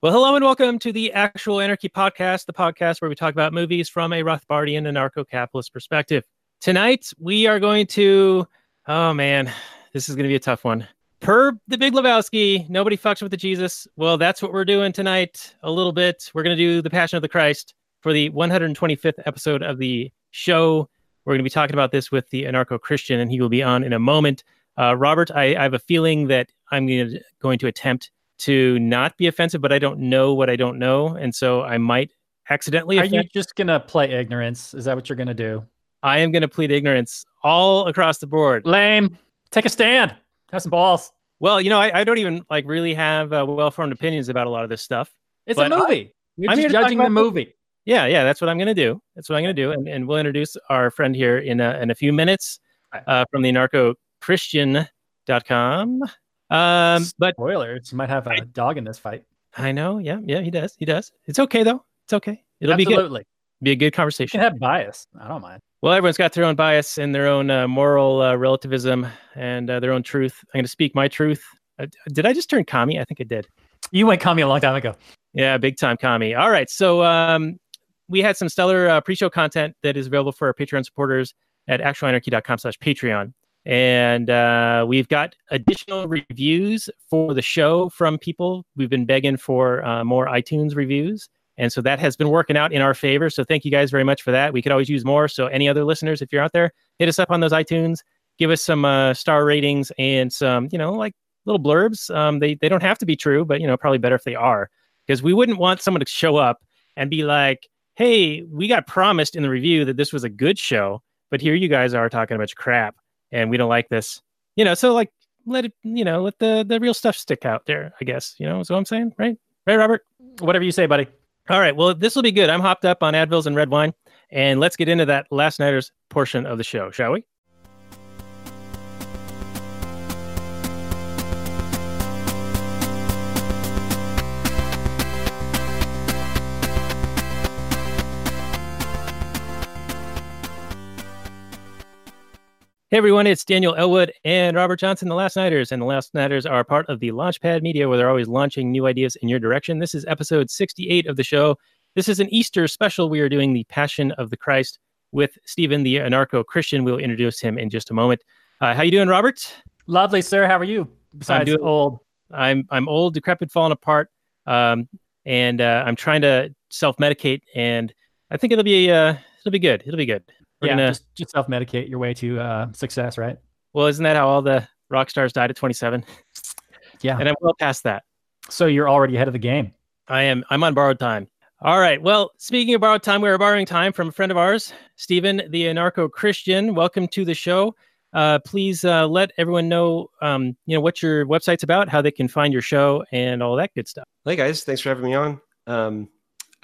Well, hello and welcome to the Actual Anarchy Podcast, the podcast where we talk about movies from a Rothbardian anarcho capitalist perspective. Tonight, we are going to, oh man, this is going to be a tough one. Per the Big Lebowski, nobody fucks with the Jesus. Well, that's what we're doing tonight a little bit. We're going to do the Passion of the Christ for the 125th episode of the show. We're going to be talking about this with the anarcho Christian, and he will be on in a moment. Uh, Robert, I, I have a feeling that I'm going to, going to attempt to not be offensive, but I don't know what I don't know, and so I might accidentally. Are offend. you just gonna play ignorance? Is that what you're gonna do? I am going to plead ignorance all across the board. Lame. Take a stand. Have some balls. Well, you know, I, I don't even like really have uh, well-formed opinions about a lot of this stuff. It's a movie. You're I'm just judging the movie. Yeah, yeah, that's what I'm going to do. That's what I'm going to do, and, and we'll introduce our friend here in a, in a few minutes uh, from the anarchochristian.com. Um, but Spoilers. You might have a dog in this fight. I know, yeah, yeah, he does, he does. It's okay though. It's okay. It'll be good. Be a good You conversation. can have bias. I don't mind. Well, everyone's got their own bias and their own uh, moral uh, relativism and uh, their own truth. I'm going to speak my truth. Uh, did I just turn commie? I think I did. You went commie a long time ago. Yeah, big time commie. All right. So um, we had some stellar uh, pre-show content that is available for our Patreon supporters at actualanarchy.com slash Patreon. And uh, we've got additional reviews for the show from people. We've been begging for uh, more iTunes reviews. And so that has been working out in our favor. So thank you guys very much for that. We could always use more. So any other listeners, if you're out there, hit us up on those iTunes, give us some uh, star ratings and some, you know, like little blurbs. Um, they, they don't have to be true, but, you know, probably better if they are because we wouldn't want someone to show up and be like, "Hey, we got promised in the review that this was a good show, but here you guys are talking a bunch of crap, and we don't like this." You know, so like let it, you know, let the the real stuff stick out there. I guess you know what I'm saying, right? Right, Robert. Whatever you say, buddy. All right. Well, this will be good. I'm hopped up on Advils and red wine, and let's get into that last nighters portion of the show, shall we? Hey everyone, it's Daniel Elwood and Robert Johnson, the Last Nighters. And the Last Nighters are part of the Launchpad Media, where they're always launching new ideas in your direction. This is episode 68 of the show. This is an Easter special. We are doing the Passion of the Christ with Stephen, the anarcho Christian. We'll introduce him in just a moment. Uh, how you doing, Robert? Lovely, sir. How are you? Besides doing- old. I'm I'm old, decrepit, falling apart, um, and uh, I'm trying to self medicate, and I think it'll be uh, it'll be good. It'll be good. We're yeah, gonna- just, just self medicate your way to uh, success, right? well, isn't that how all the rock stars died at 27? Yeah. And I'm well past that. So you're already ahead of the game. I am. I'm on borrowed time. All right. Well, speaking of borrowed time, we are borrowing time from a friend of ours, Stephen, the anarcho Christian. Welcome to the show. Uh, please uh, let everyone know, um, you know, what your website's about, how they can find your show, and all that good stuff. Hey guys, thanks for having me on. Um,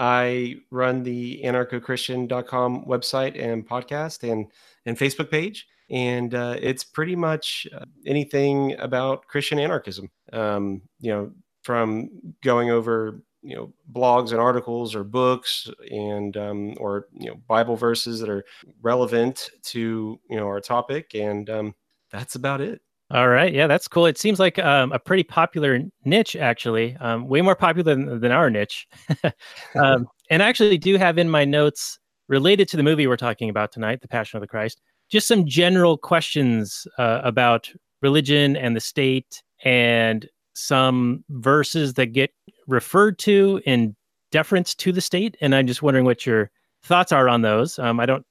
I run the anarchochristian.com website and podcast and and Facebook page, and uh, it's pretty much uh, anything about Christian anarchism. Um, you know, from going over you know blogs and articles or books and um, or you know Bible verses that are relevant to you know our topic, and um, that's about it. All right. Yeah, that's cool. It seems like um, a pretty popular niche, actually, um, way more popular than, than our niche. um, and I actually do have in my notes related to the movie we're talking about tonight, The Passion of the Christ, just some general questions uh, about religion and the state and some verses that get referred to in deference to the state. And I'm just wondering what your thoughts are on those. Um, I don't,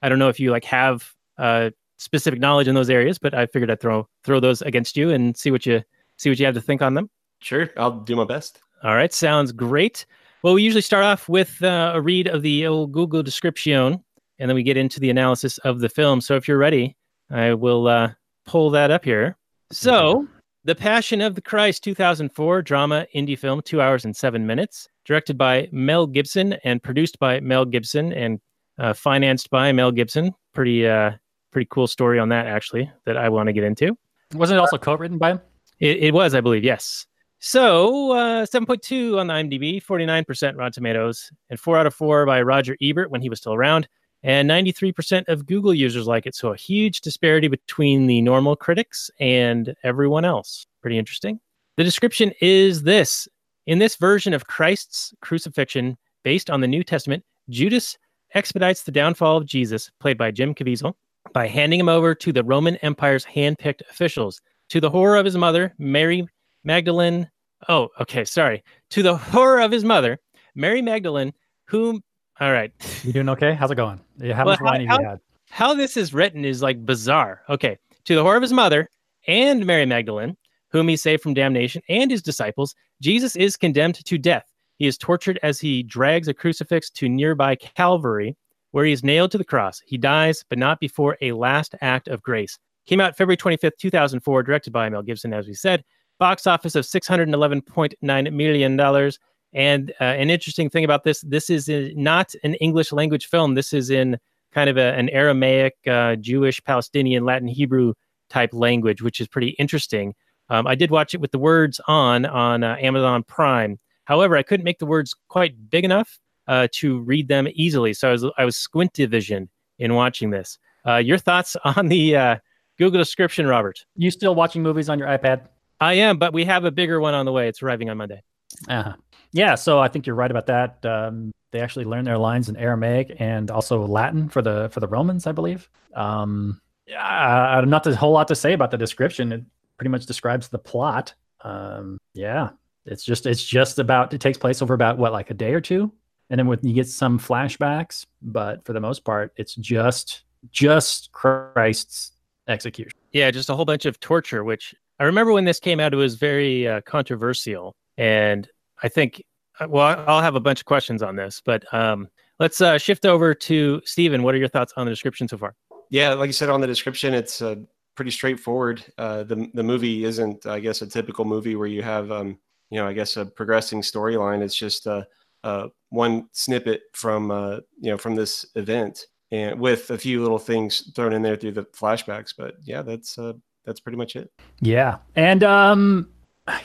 I don't know if you like have uh, specific knowledge in those areas, but I figured I'd throw throw those against you and see what you see what you have to think on them. Sure, I'll do my best. All right, sounds great. Well, we usually start off with uh, a read of the old Google description, and then we get into the analysis of the film. So if you're ready, I will uh, pull that up here. So, The Passion of the Christ 2004 drama indie film, two hours and seven minutes, directed by Mel Gibson and produced by Mel Gibson and uh, financed by Mel Gibson. Pretty, uh, pretty cool story on that actually that I want to get into. Wasn't it also co-written by him? It, it was, I believe, yes. So, uh, 7.2 on the IMDb, 49% Rotten Tomatoes, and 4 out of 4 by Roger Ebert when he was still around. And 93% of Google users like it. So, a huge disparity between the normal critics and everyone else. Pretty interesting. The description is this In this version of Christ's crucifixion, based on the New Testament, Judas expedites the downfall of Jesus, played by Jim Caviezel, by handing him over to the Roman Empire's hand-picked officials. To the horror of his mother, Mary Magdalene. Oh, okay, sorry. To the horror of his mother, Mary Magdalene, whom. All right. You doing okay? How's it going? Yeah, how Well, much wine how- have you had? How this is written is like bizarre. Okay. To the horror of his mother and Mary Magdalene, whom he saved from damnation, and his disciples, Jesus is condemned to death. He is tortured as he drags a crucifix to nearby Calvary, where he is nailed to the cross. He dies, but not before a last act of grace. Came out February 25th, 2004, directed by Mel Gibson, as we said. Box office of $611.9 million. And uh, an interesting thing about this this is not an English language film. This is in kind of a, an Aramaic, uh, Jewish, Palestinian, Latin, Hebrew type language, which is pretty interesting. Um, I did watch it with the words on on uh, Amazon Prime. However, I couldn't make the words quite big enough uh, to read them easily, so I was I was squinty vision in watching this. Uh, your thoughts on the uh, Google description, Robert? You still watching movies on your iPad? I am, but we have a bigger one on the way. It's arriving on Monday. Uh-huh. Yeah, so I think you're right about that. Um, they actually learned their lines in Aramaic and also Latin for the for the Romans, I believe. Um, yeah, not a whole lot to say about the description. It pretty much describes the plot. Um, yeah, it's just it's just about it takes place over about what like a day or two, and then with you get some flashbacks, but for the most part, it's just just Christ's execution. Yeah, just a whole bunch of torture, which I remember when this came out, it was very uh, controversial. And I think, uh, well, I'll have a bunch of questions on this, but um, let's uh, shift over to Stephen. What are your thoughts on the description so far? Yeah, like you said on the description, it's uh, pretty straightforward. Uh, the the movie isn't, I guess, a typical movie where you have, um, you know, I guess a progressing storyline. It's just uh, uh, one snippet from, uh, you know, from this event, and with a few little things thrown in there through the flashbacks. But yeah, that's uh, that's pretty much it. Yeah, and um,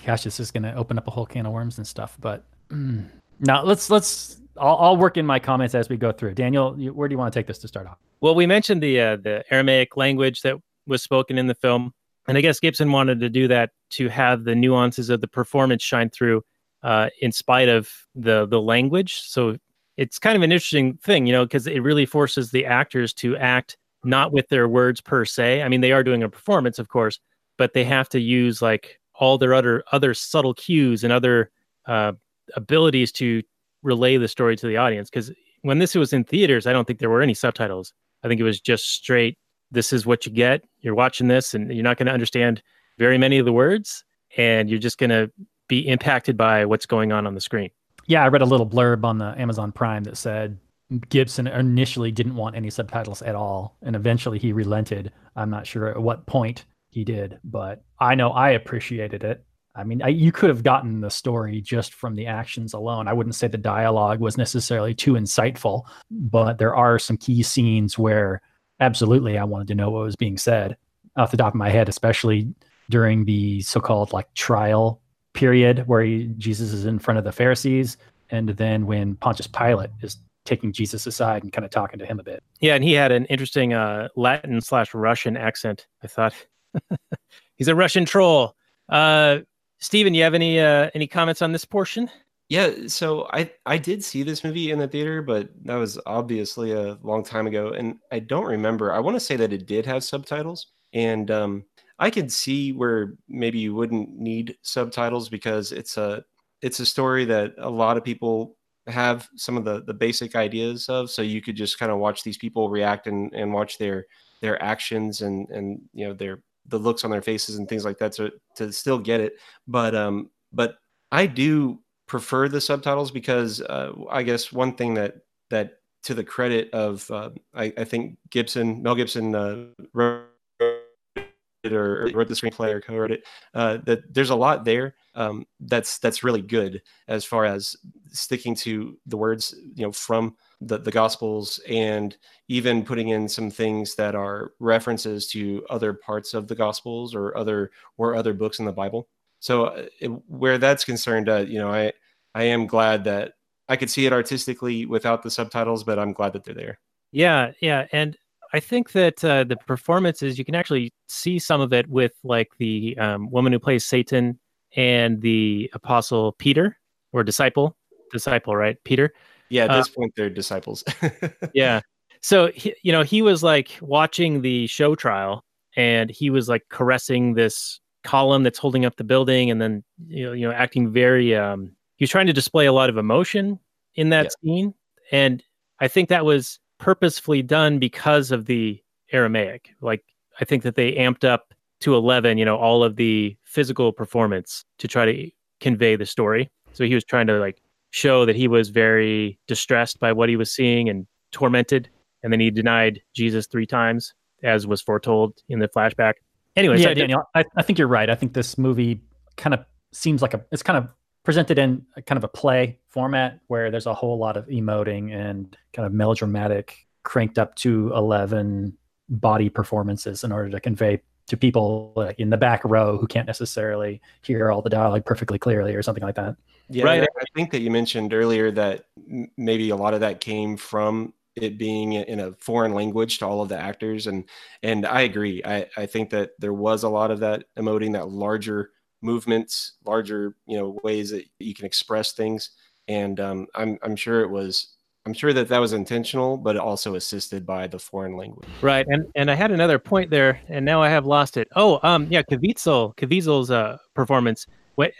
gosh, this is going to open up a whole can of worms and stuff. But mm, now let's let's. I'll, I'll work in my comments as we go through. Daniel, you, where do you want to take this to start off? Well, we mentioned the uh, the Aramaic language that was spoken in the film, and I guess Gibson wanted to do that to have the nuances of the performance shine through, uh, in spite of the the language. So it's kind of an interesting thing, you know, because it really forces the actors to act not with their words per se. I mean, they are doing a performance, of course, but they have to use like all their other other subtle cues and other uh, abilities to relay the story to the audience. Because when this was in theaters, I don't think there were any subtitles. I think it was just straight. This is what you get. You're watching this, and you're not going to understand very many of the words, and you're just going to be impacted by what's going on on the screen. Yeah, I read a little blurb on the Amazon Prime that said Gibson initially didn't want any subtitles at all, and eventually he relented. I'm not sure at what point he did, but I know I appreciated it. I mean, I, you could have gotten the story just from the actions alone. I wouldn't say the dialogue was necessarily too insightful, but there are some key scenes where absolutely I wanted to know what was being said off the top of my head, especially during the so-called like trial period where he, Jesus is in front of the Pharisees, and then when Pontius Pilate is taking Jesus aside and kind of talking to him a bit. Yeah, and he had an interesting uh, Latin slash Russian accent. I thought he's a Russian troll. Uh, Steven, you have any uh, any comments on this portion? Yeah, so I I did see this movie in the theater, but that was obviously a long time ago, and I don't remember. I want to say that it did have subtitles, and um, I could see where maybe you wouldn't need subtitles because it's a it's a story that a lot of people have some of the the basic ideas of, so you could just kind of watch these people react and and watch their their actions and and you know their the looks on their faces and things like that to to still get it. But um, but I do prefer the subtitles because uh, I guess one thing that that to the credit of uh, I, I think Gibson Mel Gibson uh, wrote or, or wrote the screenplay or co-wrote it uh, that there's a lot there um, that's that's really good as far as sticking to the words you know from the, the gospels and even putting in some things that are references to other parts of the gospels or other or other books in the bible. So uh, it, where that's concerned uh, you know i i am glad that i could see it artistically without the subtitles but i'm glad that they're there. Yeah, yeah, and I think that uh, the performances you can actually see some of it with like the um, woman who plays Satan and the apostle Peter or disciple, disciple, right? Peter. yeah at Uh, this point they're disciples Yeah. So he, you know, he was like watching the show trial, and he was like caressing this column that's holding up the building, and then you know, you know, acting very. Um, he was trying to display a lot of emotion in that scene, and I think that was purposefully done because of the Aramaic. Like, I think that they amped up to eleven, you know, all of the physical performance to try to convey the story. So he was trying to like show that he was very distressed by what he was seeing and tormented and then he denied jesus three times as was foretold in the flashback anyways yeah, I Daniel, I, I think you're right. I think this movie kind of seems like a it's kind of presented in a kind of a play format where there's a whole lot of emoting and kind of melodramatic, cranked up to eleven body performances in order to convey to people like in the back row who can't necessarily hear all the dialogue perfectly clearly or something like that. Yeah, Right. I I think that you mentioned earlier that maybe a lot of that came from it being in a foreign language to all of the actors, and and I agree. I I think that there was a lot of that emoting, that larger movements, larger you know ways that you can express things, and um, I'm I'm sure it was. I'm sure that that was intentional, but also assisted by the foreign language. right and and i had another point there and now i have lost it oh um yeah Caviezel Caviezel's uh performance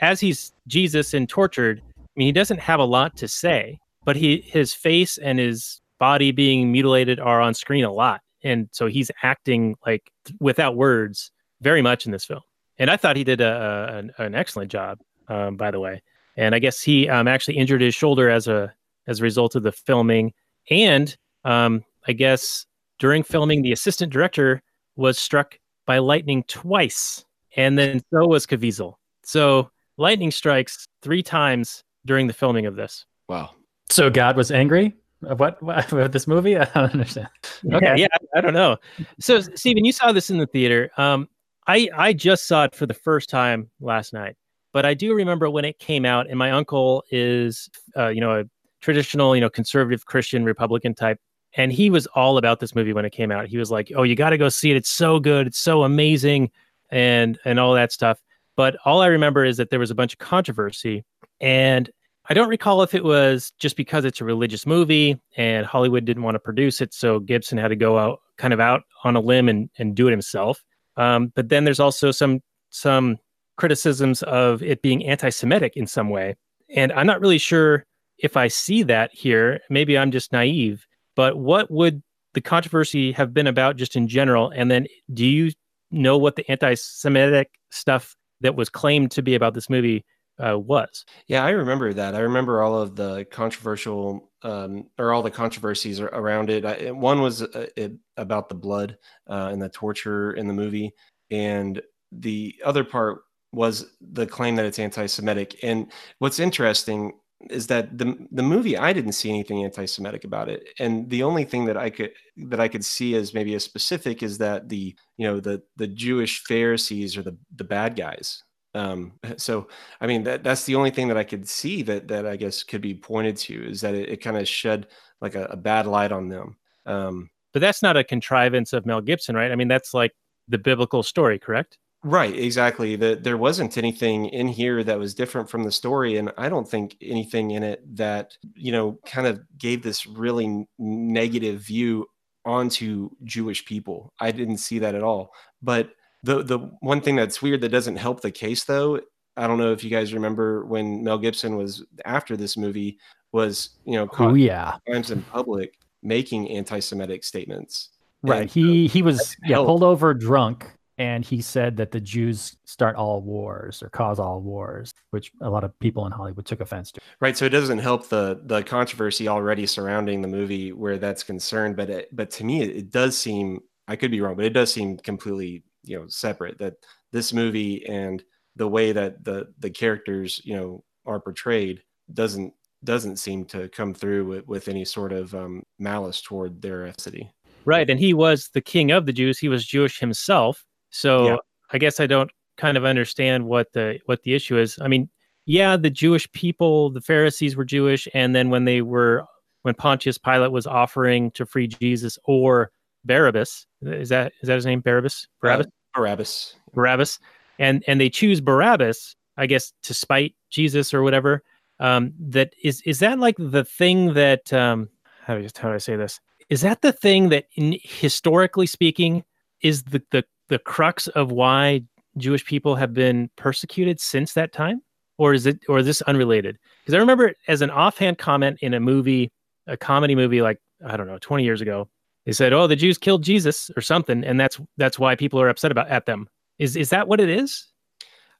as he's jesus and tortured i mean he doesn't have a lot to say but he his face and his body being mutilated are on screen a lot and so he's acting like without words very much in this film and i thought he did a, a an, an excellent job um, by the way and i guess he um, actually injured his shoulder as a as a result of the filming and um, i guess during filming the assistant director was struck by lightning twice and then so was Caviezel. so lightning strikes three times during the filming of this Wow. So God was angry. Of what, what about this movie? I don't understand. Okay. Yeah, I, I don't know. So, Stephen, you saw this in the theater. Um, I I just saw it for the first time last night, but I do remember when it came out. And my uncle is, uh, you know, a traditional, you know, conservative Christian Republican type, and he was all about this movie when it came out. He was like, "Oh, you got to go see it. It's so good. It's so amazing," and and all that stuff. But all I remember is that there was a bunch of controversy, and I don't recall if it was just because it's a religious movie and Hollywood didn't want to produce it, so Gibson had to go out kind of out on a limb and, and do it himself. Um, but then there's also some some criticisms of it being anti-Semitic in some way, and I'm not really sure if I see that here. Maybe I'm just naive. But what would the controversy have been about just in general? And then do you know what the anti-Semitic stuff that was claimed to be about this movie uh, was? Yeah, I remember that. I remember all of the controversial um, or all the controversies around it. I, one was uh, it, about the blood uh, and the torture in the movie, and the other part was the claim that it's anti-Semitic. And what's interesting is that the the movie I didn't see anything anti-Semitic about it, and the only thing that I could that I could see as maybe a specific is that the you know the the Jewish Pharisees are the the bad guys. Um, so I mean that that's the only thing that I could see that that I guess could be pointed to is that it, it kind of shed like a, a bad light on them. Um, But that's not a contrivance of Mel Gibson, right? I mean, that's like the biblical story, correct? Right, exactly. That there wasn't anything in here that was different from the story, and I don't think anything in it that you know kind of gave this really negative view onto Jewish people. I didn't see that at all. But the the one thing that's weird that doesn't help the case, though, I don't know if you guys remember when Mel Gibson was after this movie was you know Oh caught yeah, times in public making anti-Semitic statements. right. And He uh, he was yeah pulled over drunk and he said that the Jews start all wars or cause all wars, which a lot of people in Hollywood took offense to. Right, so it doesn't help the the controversy already surrounding the movie where that's concerned. But it, but to me, it, it does seem I could be wrong, but it does seem completely you know separate that this movie and the way that the the characters you know are portrayed doesn't doesn't seem to come through with, with any sort of um, malice toward their ethnicity. Right, and he was the king of the Jews. He was Jewish himself. So Yeah. I guess I don't kind of understand what the what the issue is. I mean, yeah, the Jewish people, the Pharisees were Jewish, and then when they were when Pontius Pilate was offering to free Jesus or Barabbas, is that is that his name? Barabbas? Barabbas? Barabbas. Barabbas, and and they choose Barabbas, I guess, to spite Jesus or whatever. Um, that is is that like the thing that um, how do I, how do I say this? Is that the thing that, in, historically speaking, is the the the crux of why Jewish people have been persecuted since that time, or is it or is this unrelated? Because I remember as an offhand comment in a movie, a comedy movie, like I don't know, twenty years ago. They said, "Oh, the Jews killed Jesus" or something, and that's that's why people are upset about at them. Is is that what it is?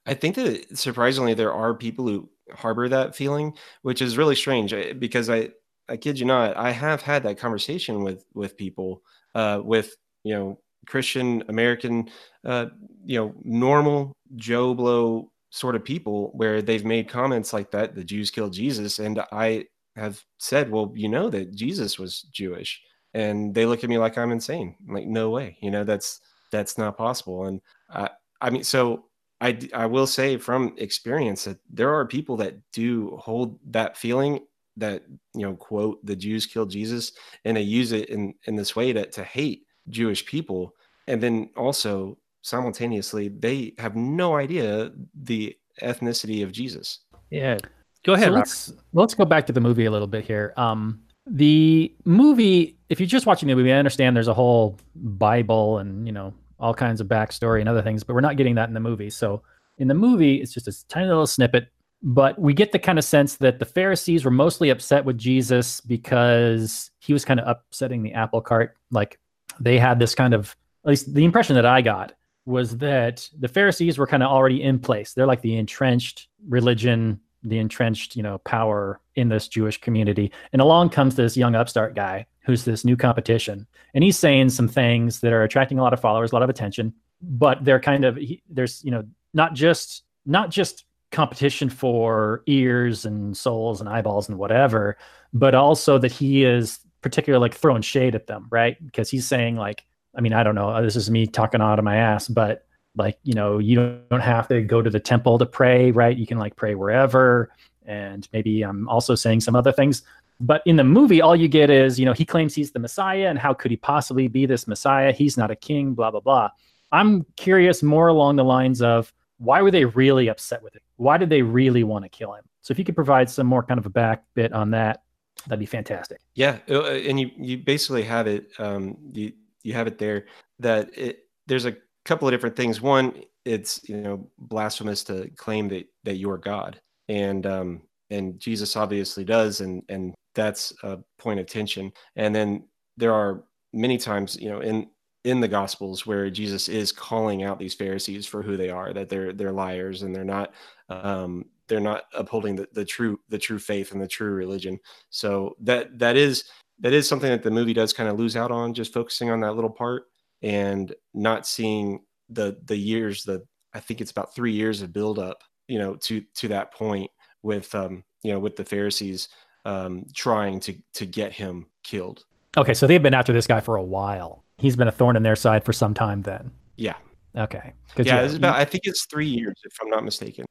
I think that surprisingly there are people who harbor that feeling, which is really strange because I I kid you not, I have had that conversation with with people uh, with you know Christian American uh, you know normal Joe Blow sort of people where they've made comments like that the Jews killed Jesus and I have said well you know that Jesus was Jewish and they look at me like I'm insane I'm like no way you know that's that's not possible and I I mean so I I will say from experience that there are people that do hold that feeling that you know quote the Jews killed Jesus and they use it in in this way to to hate Jewish people and then also simultaneously they have no idea the ethnicity of Jesus. Yeah. Go ahead. so let's let's go back to the movie a little bit here. Um, the movie, if you're just watching the movie, I understand there's a whole Bible and you know all kinds of backstory and other things, but we're not getting that in the movie. So in the movie, it's just a tiny little snippet, but we get the kind of sense that the Pharisees were mostly upset with Jesus because he was kind of upsetting the apple cart. Like they had this kind of, at least the impression that I got was that the Pharisees were kind of already in place. They're like the entrenched religion, the entrenched, you know, power in this Jewish community. And along comes this young upstart guy who's this new competition. And he's saying some things that are attracting a lot of followers, a lot of attention, but they're kind of he, there's, you know, not just not just competition for ears and souls and eyeballs and whatever, but also that he is particularly like throwing shade at them, right? Because he's saying like I mean, I don't know. This is me talking out of my ass, but like, you know, you don't have to go to the temple to pray, right? You can like pray wherever. And maybe I'm also saying some other things. But in the movie, all you get is, you know, he claims he's the Messiah, and how could he possibly be this Messiah? He's not a king, blah, blah, blah. I'm curious more along the lines of why were they really upset with it? Why did they really want to kill him? So if you could provide some more kind of a back bit on that, that'd be fantastic. Yeah, uh, and you you basically have it. Um, you you have it there that it there's a couple of different things. One, it's you know blasphemous to claim that that you're God, and um, and Jesus obviously does, and and that's a point of tension. And then there are many times you know in in the gospels where jesus is calling out these pharisees for who they are that they're they're liars and they're not um they're not upholding the, the true the true faith and the true religion so that that is that is something that the movie does kind of lose out on just focusing on that little part and not seeing the the years the i think it's about three years of build up you know to to that point with um you know with the pharisees um trying to to get him killed Okay, so they've been after this guy for a while. He's been a thorn in their side for some time then. yeah okay, yeah it's about i think it's three years if i'm not mistaken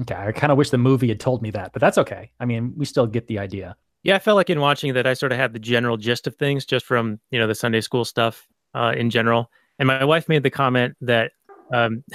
Okay, I kind of wish the movie had told me that, but that's okay. I mean, we still get the idea. Yeah, I felt like in watching that, I sort of had the general gist of things just from you know the Sunday school stuff uh, in general. And my wife made the comment that um,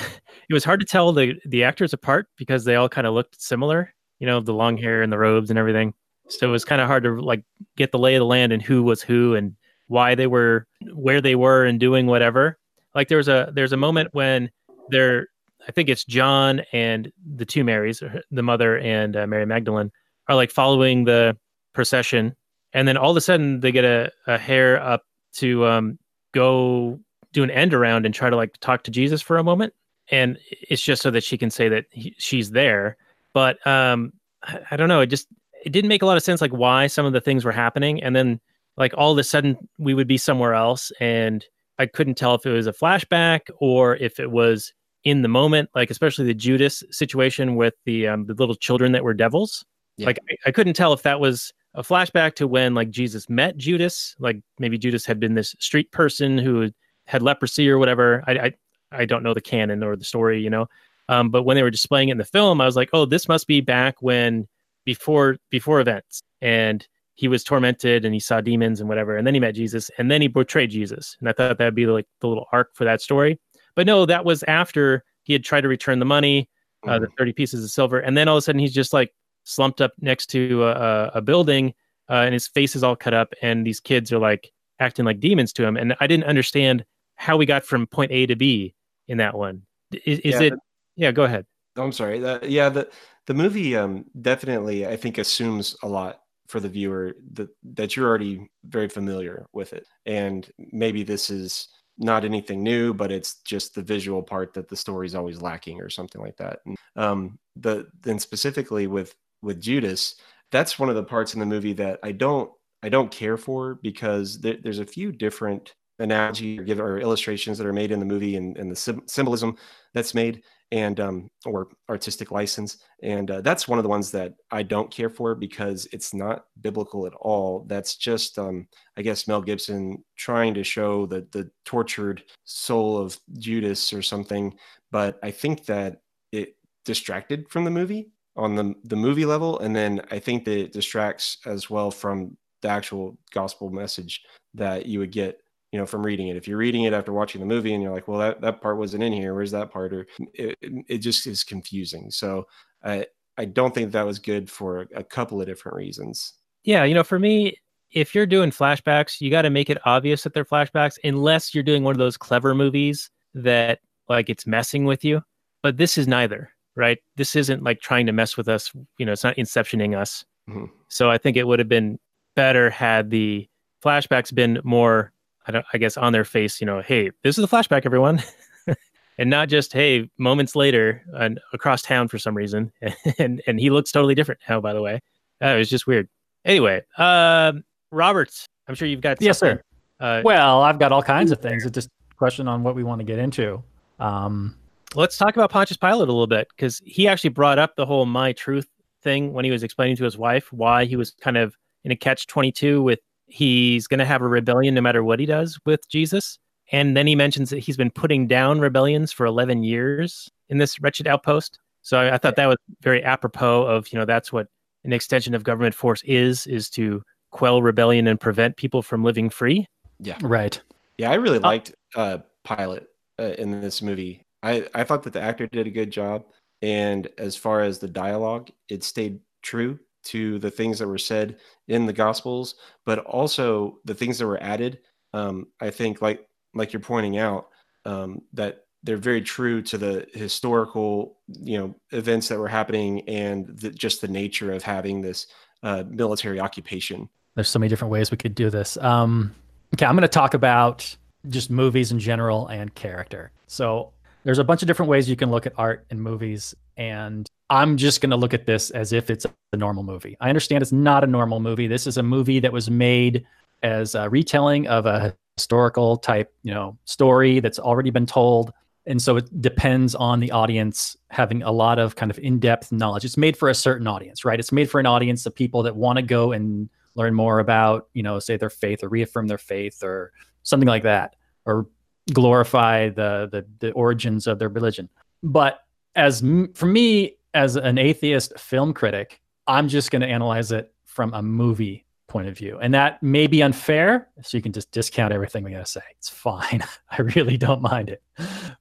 it was hard to tell the the actors apart because they all kind of looked similar. You know, the long hair and the robes and everything. So it was kind of hard to like get the lay of the land and who was who and why they were where they were and doing whatever. Like there's a there's a moment when they're I think it's John and the two Marys, the mother and uh, Mary Magdalene, are like following the procession, and then all of a sudden they get a, a hair up to um, go do an end around and try to like talk to Jesus for a moment, and it's just so that she can say that he, she's there. But um, I, I don't know. It just it didn't make a lot of sense, like why some of the things were happening, and then like all of a sudden we would be somewhere else, and I couldn't tell if it was a flashback or if it was in the moment, like especially the Judas situation with the um, the little children that were devils. Yeah. Like I, I couldn't tell if that was a flashback to when like Jesus met Judas, like maybe Judas had been this street person who had leprosy or whatever. I I, I don't know the canon or the story, you know. Um, but when they were displaying it in the film, I was like, oh, this must be back when before before events, and he was tormented and he saw demons and whatever, and then he met Jesus, and then he betrayed Jesus, and I thought that'd be like the little arc for that story. But no, that was after he had tried to return the money, uh, the Mhm. 30 pieces of silver. And then all of a sudden he's just like slumped up next to a, a, building uh, and his face is all cut up. And these kids are like acting like demons to him. And I didn't understand how we got from point A to B in that one. Is, is Yeah, it? Yeah, go ahead. I'm sorry. That, yeah, the the movie um, definitely I think assumes a lot for the viewer that that you're already very familiar with it, and maybe this is not anything new, but it's just the visual part that the story's always lacking or something like that. And, um, the then specifically with with Judas, that's one of the parts in the movie that I don't I don't care for because there, there's a few different analogy or give or illustrations that are made in the movie and, and the sym- symbolism that's made and um, or artistic license. And uh, that's one of the ones that i don't care for because it's not biblical at all. That's just um, i guess mel gibson trying to show the the tortured soul of judas or something. But i think that it distracted from the movie on the the movie level and then i think that it distracts as well from the actual gospel message that you would get you know from reading it. If you're reading it after watching the movie and you're like well that, that part wasn't in here. Where's that part? Or it, it just is confusing. So i i don't think that was good for a couple of different reasons. Yeah, you know, for me, if you're doing flashbacks, you got to make it obvious that they're flashbacks, unless you're doing one of those clever movies that like it's messing with you. But this is neither, right? This isn't like trying to mess with us. You know, it's not inceptioning us. Mhm. So I think it would have been better had the flashbacks been more, I don't, I guess, on their face. You know, hey, this is a flashback, everyone. And not just hey, moments later, and across town for some reason, and and he looks totally different now. By the way, uh, it was just weird. Anyway, um, Roberts, I'm sure you've got Yes, something. sir. Uh, Well, I've got all kinds of things. It's just a question on what we want to get into. Um, let's talk about Pontius Pilate a little bit because he actually brought up the whole my truth thing when he was explaining to his wife why he was kind of in a catch 22 with he's going to have a rebellion no matter what he does with Jesus. And then he mentions that he's been putting down rebellions for 11 years in this wretched outpost. So I, I thought that was very apropos of, you know, that's what an extension of government force is, is to quell rebellion and prevent people from living free. Yeah. Right. yeah i really liked uh Pilate uh, in this movie i i thought that the actor did a good job and as far as the dialogue it stayed true to the things that were said in the gospels but also the things that were added um i think like like you're pointing out um that they're very true to the historical you know events that were happening and the, just the nature of having this uh, military occupation There's so many different ways we could do this. Um, okay, I'm going to talk about just movies in general and character. So there's a bunch of different ways you can look at art and movies, and I'm just going to look at this as if it's a normal movie. I understand it's not a normal movie. This is a movie that was made as a retelling of a historical type, you know, story that's already been told. And so it depends on the audience having a lot of kind of in-depth knowledge. It's made for a certain audience, right? It's made for an audience of people that want to go and learn more about, you know, say their faith or reaffirm their faith or something like that, or glorify the the, the origins of their religion. But as for me, as an atheist film critic, I'm just going to analyze it from a movie point of view, and that may be unfair. So you can just discount everything we got to say. It's fine. I really don't mind it.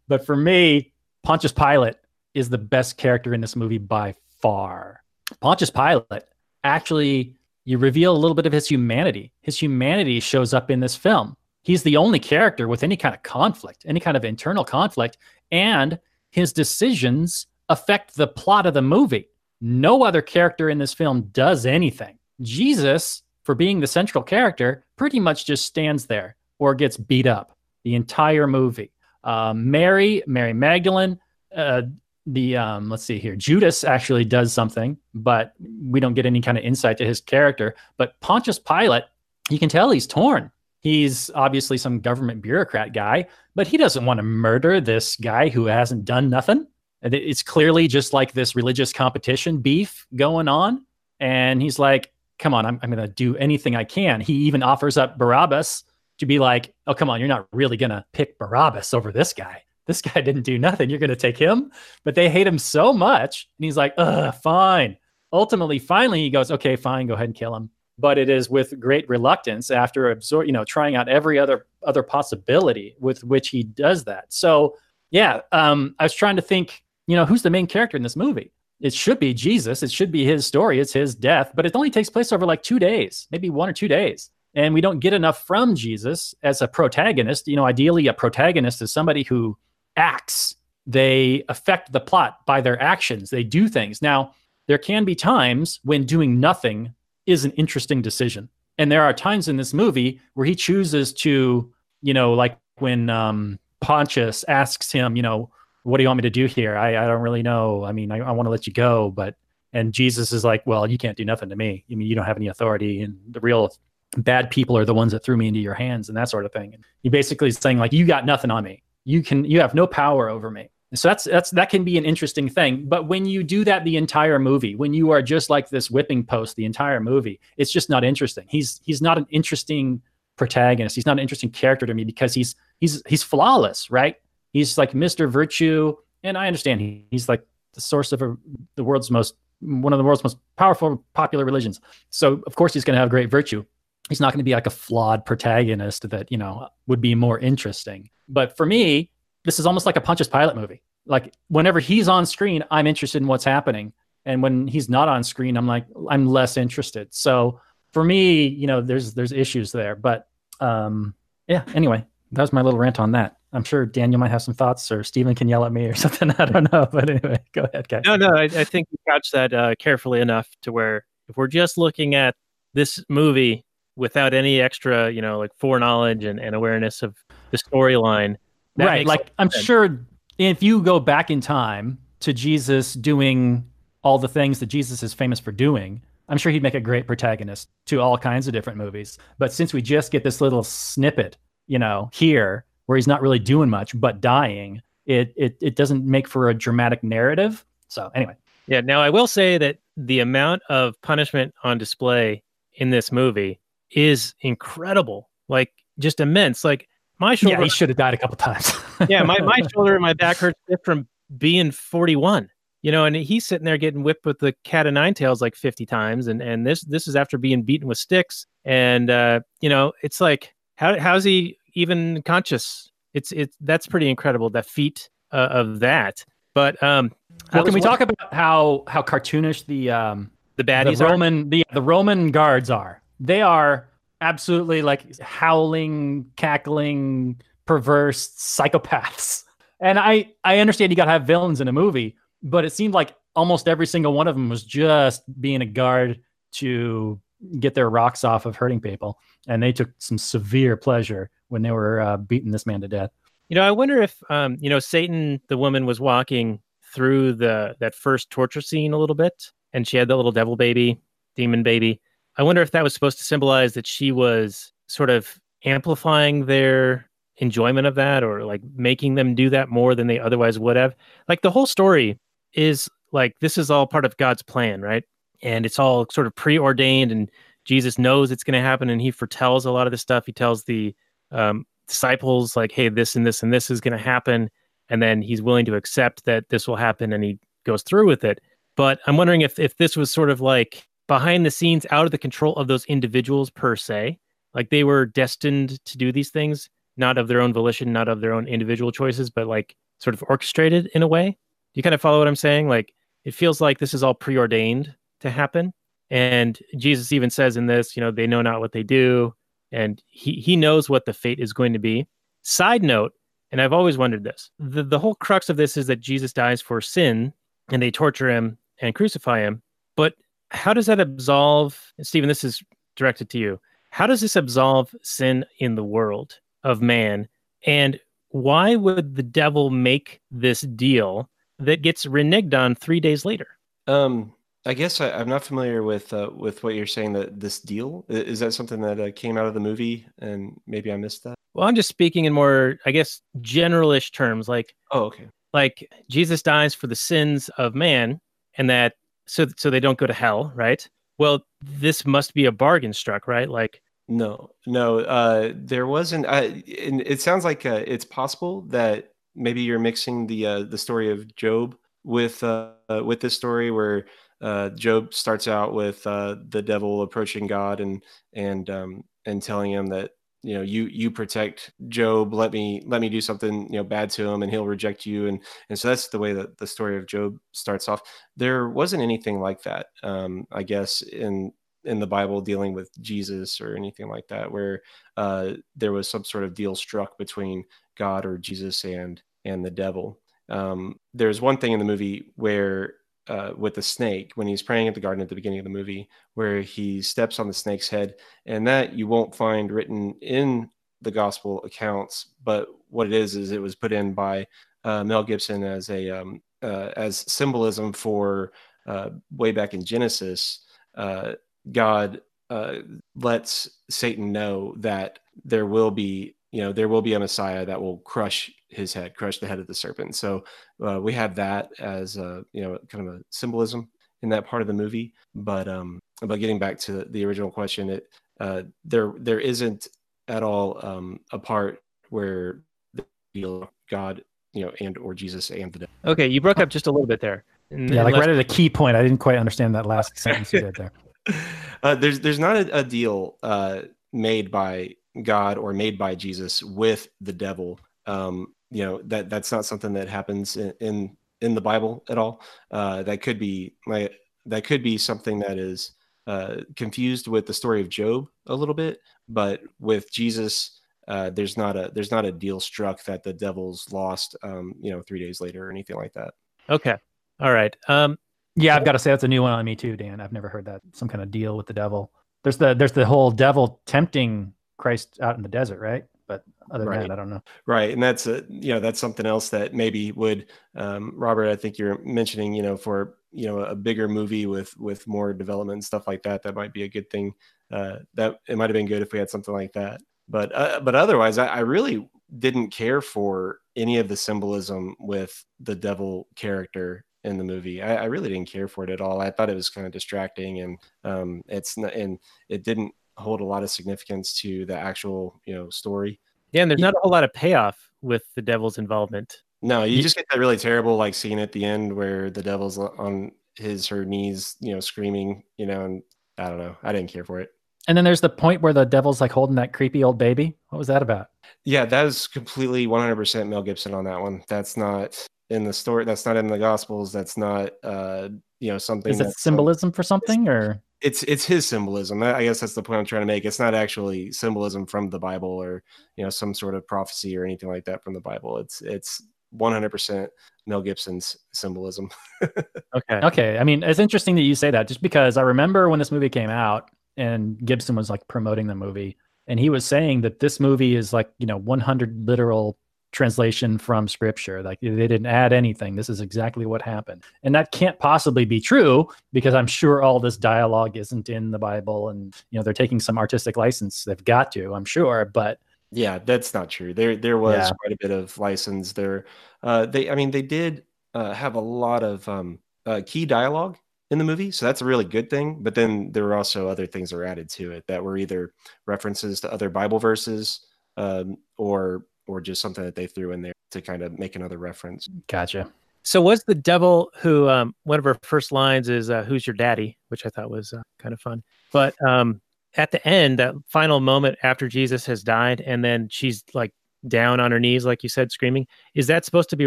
But for me, Pontius Pilate is the best character in this movie by far. Pontius Pilate actually you reveal a little bit of his humanity. His humanity shows up in this film. He's the only character with any kind of conflict, any kind of internal conflict, and his decisions affect the plot of the movie. No other character in this film does anything. Jesus, for being the central character, pretty much just stands there or gets beat up the entire movie. Um, Mary, Mary Magdalene, uh, the um, let's see here, Judas actually does something, but we don't get any kind of insight to his character. But Pontius Pilate, you can tell he's torn. He's obviously some government bureaucrat guy, but he doesn't want to murder this guy who hasn't done nothing. It's clearly just like this religious competition beef going on. And he's like, come on, I'm, I'm going to do anything I can. He even offers up Barabbas to be like, oh, come on, you're not really going to pick Barabbas over this guy. This guy didn't do nothing. You're going to take him. But they hate him so much. And he's like, ugh, fine. Ultimately, finally, he goes, okay, fine, go ahead and kill him. But it is with great reluctance after absor- you know, trying out every other other possibility with which he does that. So yeah, um, I was trying to think, you know, who's the main character in this movie? It should be Jesus. It should be his story. It's his death, but it only takes place over like two days, maybe one or two days. And we don't get enough from Jesus as a protagonist. You know, ideally, a protagonist is somebody who acts, they affect the plot by their actions, they do things. Now, there can be times when doing nothing is an interesting decision. And there are times in this movie where he chooses to, you know, like when um, Pontius asks him, you know, what do you want me to do here? I, I don't really know. I mean, I, I want to let you go, but and Jesus is like, well, you can't do nothing to me. I mean, you don't have any authority, and the real bad people are the ones that threw me into your hands, and that sort of thing. And he basically is saying like, you got nothing on me. You can, you have no power over me. So that's that's that can be an interesting thing. But when you do that the entire movie, when you are just like this whipping post the entire movie, it's just not interesting. He's he's not an interesting protagonist. He's not an interesting character to me because he's he's he's flawless, right? He's like Mr. Virtue, and I understand he, he's like the source of a, the world's most one of the world's most powerful popular religions. So of course he's going to have great virtue. He's not going to be like a flawed protagonist that you know would be more interesting. But for me, this is almost like a Pontius Pilate movie. Like whenever he's on screen, I'm interested in what's happening, and when he's not on screen, I'm like I'm less interested. So for me, you know, there's there's issues there. But um, yeah. Anyway, that was my little rant on that. I'm sure Daniel might have some thoughts, or Stephen can yell at me or something. I don't know. But anyway, go ahead, guys. No, no, I, I think you couched that uh, carefully enough to where if we're just looking at this movie without any extra, you know, like foreknowledge and, and awareness of the storyline, that right like i'm sense. sure if you go back in time to jesus doing all the things that jesus is famous for doing i'm sure he'd make a great protagonist to all kinds of different movies but since we just get this little snippet you know here where he's not really doing much but dying it it, it doesn't make for a dramatic narrative so anyway Yeah. Now, I will say that the amount of punishment on display in this movie is incredible, like just immense. Like my shoulder, yeah he should have died a couple times yeah, my, my shoulder and my back hurts from being 41. You know, and he's sitting there getting whipped with the cat of nine tails like 50 times, and and this this is after being beaten with sticks, and uh, you know, it's like how how's he even conscious? It's it's that's pretty incredible. The feat uh, of that. But um, well, can we talk about how how cartoonish the um the baddies the are? The the Roman guards are. They are absolutely like howling, cackling, perverse psychopaths. And I I understand you got to have villains in a movie, but it seemed like almost every single one of them was just being a guard to get their rocks off of hurting people, and they took some severe pleasure when they were uh, beating this man to death. You know, I wonder if um, you know, Satan, the woman, was walking through the that first torture scene a little bit, and she had that little devil baby, demon baby. I wonder if that was supposed to symbolize that she was sort of amplifying their enjoyment of that, or like making them do that more than they otherwise would have. Like the whole story is like this is all part of God's plan, right? And it's all sort of preordained, and Jesus knows it's going to happen, and he foretells a lot of the stuff. He tells the um, disciples like hey this and this and this is going to happen and then he's willing to accept that this will happen and he goes through with it but i'm wondering if if this was sort of like behind the scenes out of the control of those individuals per se like they were destined to do these things not of their own volition not of their own individual choices but like sort of orchestrated in a way you kind of follow what i'm saying like it feels like this is all preordained to happen and jesus even says in this you know they know not what they do and he he knows what the fate is going to be. Side note, and I've always wondered this: the the whole crux of this is that Jesus dies for sin, and they torture him and crucify him. But how does that absolve? Stephen, this is directed to you. How does this absolve sin in the world of man And why would the devil make this deal that gets reneged on three days later? Um, I guess I, I'm not familiar with uh, with what you're saying. That this deal is that something that uh, came out of the movie, and maybe I missed that. Well, I'm just speaking in more, I guess, generalish terms, like Oh, okay. like Jesus dies for the sins of man, and that so so they don't go to hell, right? Well, this must be a bargain struck, right? Like, No, no. Uh, there wasn't. Uh, and it sounds like uh, it's possible that maybe you're mixing the uh, the story of Job with uh, with this story where uh, Job starts out with uh, the devil approaching God and and um, and telling him that you know you you protect Job. Let me let me do something you know bad to him, and he'll reject you. And and so that's the way that the story of Job starts off. There wasn't anything like that, um, I guess, in in the Bible dealing with Jesus or anything like that, where uh, there was some sort of deal struck between God or Jesus and and the devil. Um, there's one thing in the movie where uh, with the snake when he's praying at the garden at the beginning of the movie, where he steps on the snake's head, and that you won't find written in the gospel accounts, but what it is is it was put in by uh, Mel Gibson as a um, uh, as symbolism for uh, way back in Genesis. Uh, God uh, lets Satan know that there will be, you know, there will be a Messiah that will crush his head, crush the head of the serpent. So uh, we have that as a, you know, kind of a symbolism in that part of the movie. But um, but getting back to the original question, it uh, there there isn't at all um, a part where the deal God, you know, and or Jesus and the devil. okay, you broke up just a little bit there. And- Yeah, like unless- right at a key point. I didn't quite understand that last sentence you did there. uh, there's there's not a, a deal uh, made by God or made by Jesus with the devil. Um, you know that that's not something that happens in in, in the Bible at all. Uh, that could be like that could be something that is uh, confused with the story of Job a little bit, but with Jesus. Uh, there's not a there's not a deal struck that the devil's lost um, you know three days later or anything like that okay, all right. Um, Yeah, I've got to say that's a new one on me too, Dan. I've never heard that some kind of deal with the devil. There's the there's the whole devil tempting Christ out in the desert, right? But other than Right. that, I don't know. Right, and that's a you know that's something else that maybe would um, Robert. I think you're mentioning you know for you know a bigger movie with with more development and stuff like that. That might be a good thing. Uh, that it might have been good if we had something like that. But uh, but otherwise, I, I really didn't care for any of the symbolism with the devil character in the movie. I, I really didn't care for it at all. I thought it was kind of distracting, and um, it's not, and it didn't hold a lot of significance to the actual you know story. yeah, and there's not a whole lot of payoff with the devil's involvement. No, you just get that really terrible like scene at the end where the devil's on his her knees, you know, screaming, you know, and I don't know. I didn't care for it. And then there's the point where the devil's like holding that creepy old baby. What was that about? Yeah, that was completely 100% Mel Gibson on that one. That's not in the story. That's not in the Gospels. That's not, uh, you know, something. Is it symbolism for something or? It's it's his symbolism. I I guess that's the point I'm trying to make. It's not actually symbolism from the Bible or you know some sort of prophecy or anything like that from the Bible. It's it's 100% Mel Gibson's symbolism. Okay. Okay, I mean, it's interesting that you say that, just because I remember when this movie came out and Gibson was like promoting the movie, and he was saying that this movie is like you know 100 literal translation from scripture like they didn't add anything this is exactly what happened and that can't possibly be true because i'm sure all this dialogue isn't in the bible and you know they're taking some artistic license they've got to i'm sure but Yeah, that's not true. There there was Yeah. quite a bit of license there. Uh, they I mean they did uh, have a lot of um, uh, key dialogue in the movie, so that's a really good thing. But then there were also other things that were added to it that were either references to other Bible verses um, or or just something that they threw in there to kind of make another reference. gotcha So was the devil who um, one of her first lines is uh, "Who's your daddy," which I thought was uh, kind of fun. But um, at the end, that final moment after Jesus has died, and then she's like down on her knees, like you said, screaming. Is that supposed to be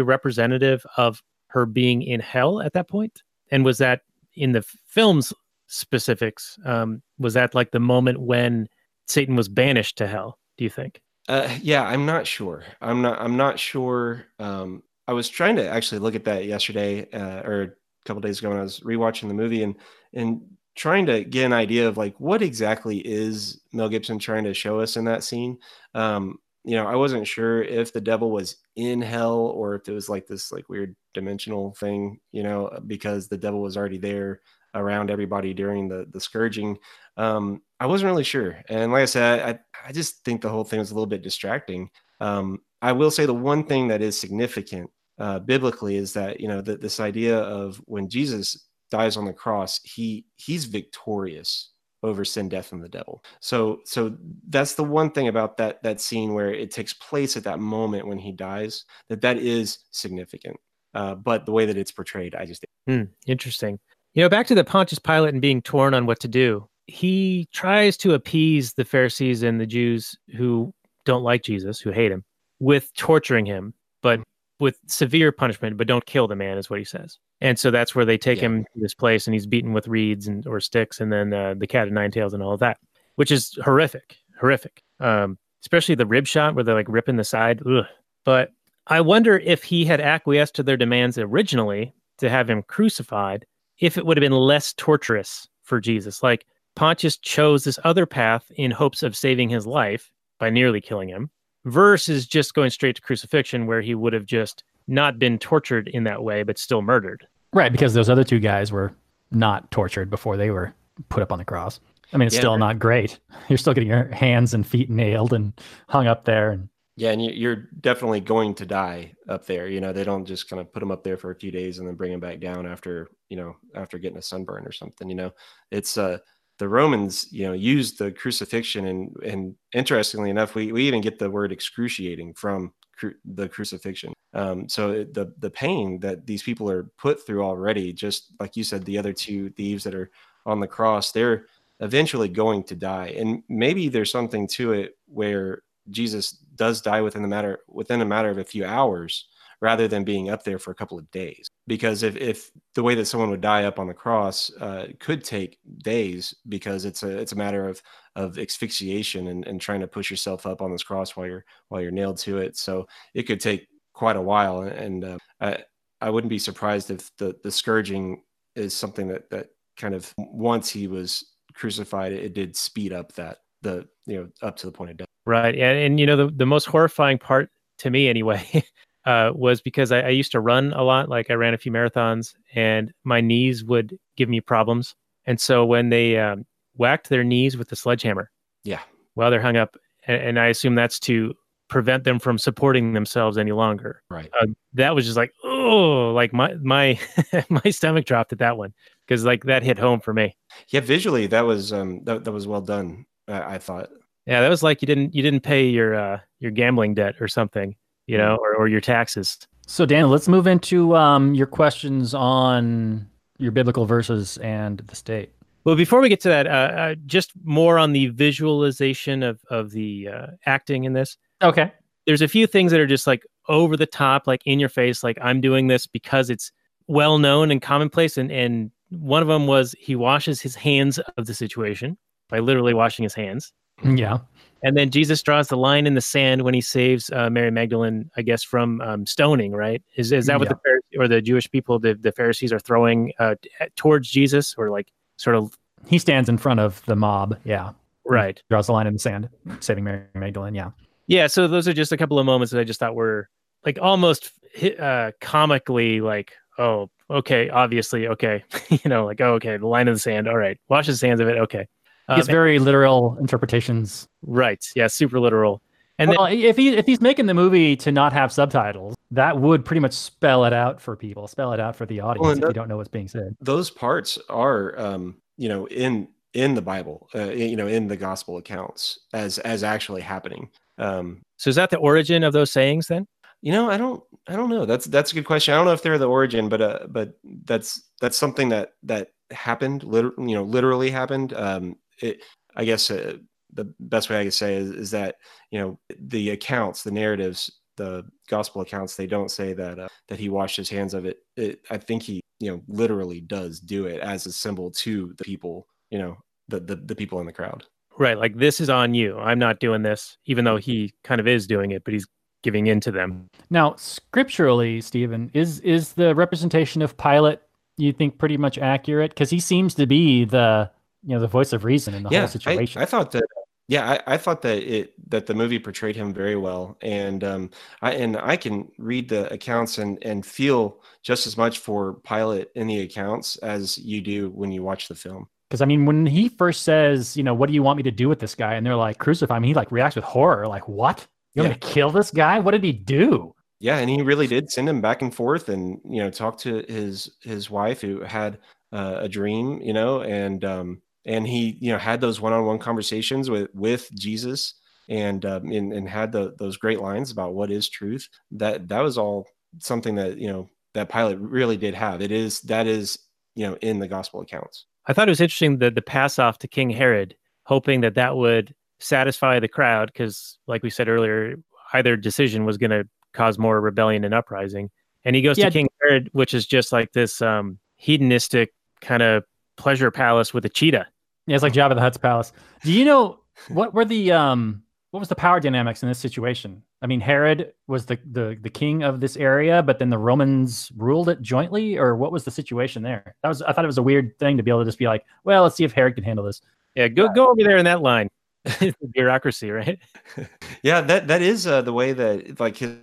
representative of her being in hell at that point? And was that in the film's specifics? Um, was that like the moment when Satan was banished to hell? Do you think? Uh, yeah, I'm not sure. I'm not. I'm not sure. Um, I was trying to actually look at that yesterday uh, or a couple days ago when I was rewatching the movie and and trying to get an idea of like what exactly is Mel Gibson trying to show us in that scene. Um, you know, I wasn't sure if the devil was in hell or if it was like this like weird dimensional thing, you know, because the devil was already there around everybody during the the scourging. Um, I wasn't really sure, and like I said, I I just think the whole thing was a little bit distracting. Um, I will say the one thing that is significant uh, biblically is that you know that this idea of when Jesus dies on the cross, he he's victorious over sin, death, and the devil. So so that's the one thing about that that scene where it takes place at that moment when he dies that that is significant. Uh, but the way that it's portrayed, I just Hmm, interesting. You know, back to the Pontius Pilate and being torn on what to do. He tries to appease the Pharisees and the Jews who don't like Jesus, who hate him, with torturing him, but with severe punishment, but don't kill the man, is what he says. And so that's where they take Yeah. him to this place, and he's beaten with reeds and or sticks, and then uh, the cat of nine tails and all of that, which is horrific, horrific. Um, especially the rib shot where they're like ripping the side. Ugh. But I wonder if he had acquiesced to their demands originally to have him crucified, if it would have been less torturous for Jesus. Like Pontius chose this other path in hopes of saving his life by nearly killing him, versus just going straight to crucifixion, where he would have just not been tortured in that way, but still murdered. Right, because those other two guys were not tortured before they were put up on the cross. I mean, it's Yeah, still right. not great. You're still getting your hands and feet nailed and hung up there. And Yeah, and you- you're definitely going to die up there. You know, they don't just kind of put them up there for a few days and then bring them back down after you know after getting a sunburn or something. You know, it's uh the Romans you know used the crucifixion and and interestingly enough, we we even get the word excruciating from cru- the crucifixion. Um, so it- the the pain that these people are put through already, just like you said, the other two thieves that are on the cross, they're eventually going to die, and maybe there's something to it where Jesus does die within the matter within a matter of a few hours rather than being up there for a couple of days. Because if, if the way that someone would die up on the cross uh, could take days because it's a it's a matter of of asphyxiation and, and trying to push yourself up on this cross while you're while you're nailed to it. So it could take quite a while. And uh, I I wouldn't be surprised if the the scourging is something that that kind of once he was crucified, it, did speed up that the you know up to the point of death. Right. And, and you know, the, the most horrifying part to me anyway, uh, was because I, I used to run a lot. Like I ran a few marathons and my knees would give me problems. And so when they um, whacked their knees with the sledgehammer Yeah. while they're hung up, and, and I assume that's to prevent them from supporting themselves any longer. Right. Uh, that was just like, oh, like my, my, my stomach dropped at that one. Cause like that hit home for me. Yeah, visually that was um that, that was well done. I, I thought. Yeah, that was like you didn't you didn't pay your uh your gambling debt or something, you know, or, or your taxes. so, Dan, let's move into um, your questions on your biblical verses and the state. Well, before we get to that, uh, uh, just more on the visualization of of the uh, acting in this. Okay. There's a few things that are just like over the top, like in your face, like I'm doing this because it's well known and commonplace. And and one of them was he washes his hands of the situation by literally washing his hands. Yeah. And then Jesus draws the line in the sand when he saves uh, Mary Magdalene, I guess, from um, stoning. Right? Is is that what Yeah. the Pharisees, or the Jewish people, the, the Pharisees, are throwing uh, towards Jesus, or like sort of He stands in front of the mob. Yeah. right? Draws the line in the sand, saving Mary Magdalene. Yeah. Yeah. So those are just a couple of moments that I just thought were like almost uh, comically like, oh, okay, obviously, okay, you know, like, oh, okay, the line in the sand. All right, wash his hands of it. Okay. Um, It's very literal interpretations. right. Yeah. Super literal. And then if he if he's making the movie to not have subtitles, that would pretty much spell it out for people, spell it out for the audience and if you don't know what's being said. Those parts are um you know in in the Bible, uh, you know in the gospel accounts as as actually happening. Um so is that the origin of those sayings then? you know, I don't I don't know. That's that's a good question. I don't know if they're the origin, but uh but that's that's something that that happened liter- you know literally happened. Um it I guess uh, the best way I could say is, is that you know the accounts, the narratives, the gospel accounts, they don't say that uh, that he washed his hands of it. it. I think he you know literally does do it as a symbol to the people, you know, the the, the people in the crowd. Right. Like this is on you. I'm not doing this, even though he kind of is doing it, but he's giving in to them. Now, scripturally, Stephen, is is the representation of Pilate you think pretty much accurate? Because he seems to be the you know the voice of reason in the whole I, situation. I thought that. Yeah, I, I thought that it that the movie portrayed him very well, and um, I and I can read the accounts and and feel just as much for Pilate in the accounts as you do when you watch the film. Because I mean, when he first says, you know, what do you want me to do with this guy? And they're like, crucify him. He like reacts with horror, like, what? You want gonna kill this guy? What did he do? Yeah, and he really did send him back and forth, and you know, talk to his his wife who had uh, a dream, you know, and um, and he you know had those one on one conversations with with Jesus, and um, and, and had the, those great lines about what is truth. That that was all something that you know that Pilate really did have. It is that is you know in the gospel accounts. I thought it was interesting that the pass off to King Herod, hoping that that would satisfy the crowd, because like we said earlier, either decision was going to cause more rebellion and uprising. And he goes Yeah. to King Herod, which is just like this um, hedonistic kind of pleasure palace with a cheetah. Yeah, it's like Jabba the Hutt's palace. Do you know what were the um what was the power dynamics in this situation? I mean, Herod was the the the king of this area, but then the Romans ruled it jointly, or what was the situation there? That was I thought it was a weird thing to be able to just be like, well, let's see if Herod can handle this. Yeah, go go over there in that line. Bureaucracy, right? Yeah, that that is uh, the way that like his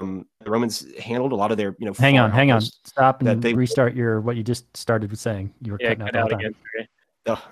um, the Romans handled a lot of their you know. Hang on, hang on, stop that and they- restart your what you just started with saying. You were Yeah, cutting out cut the out again. Okay. Oh,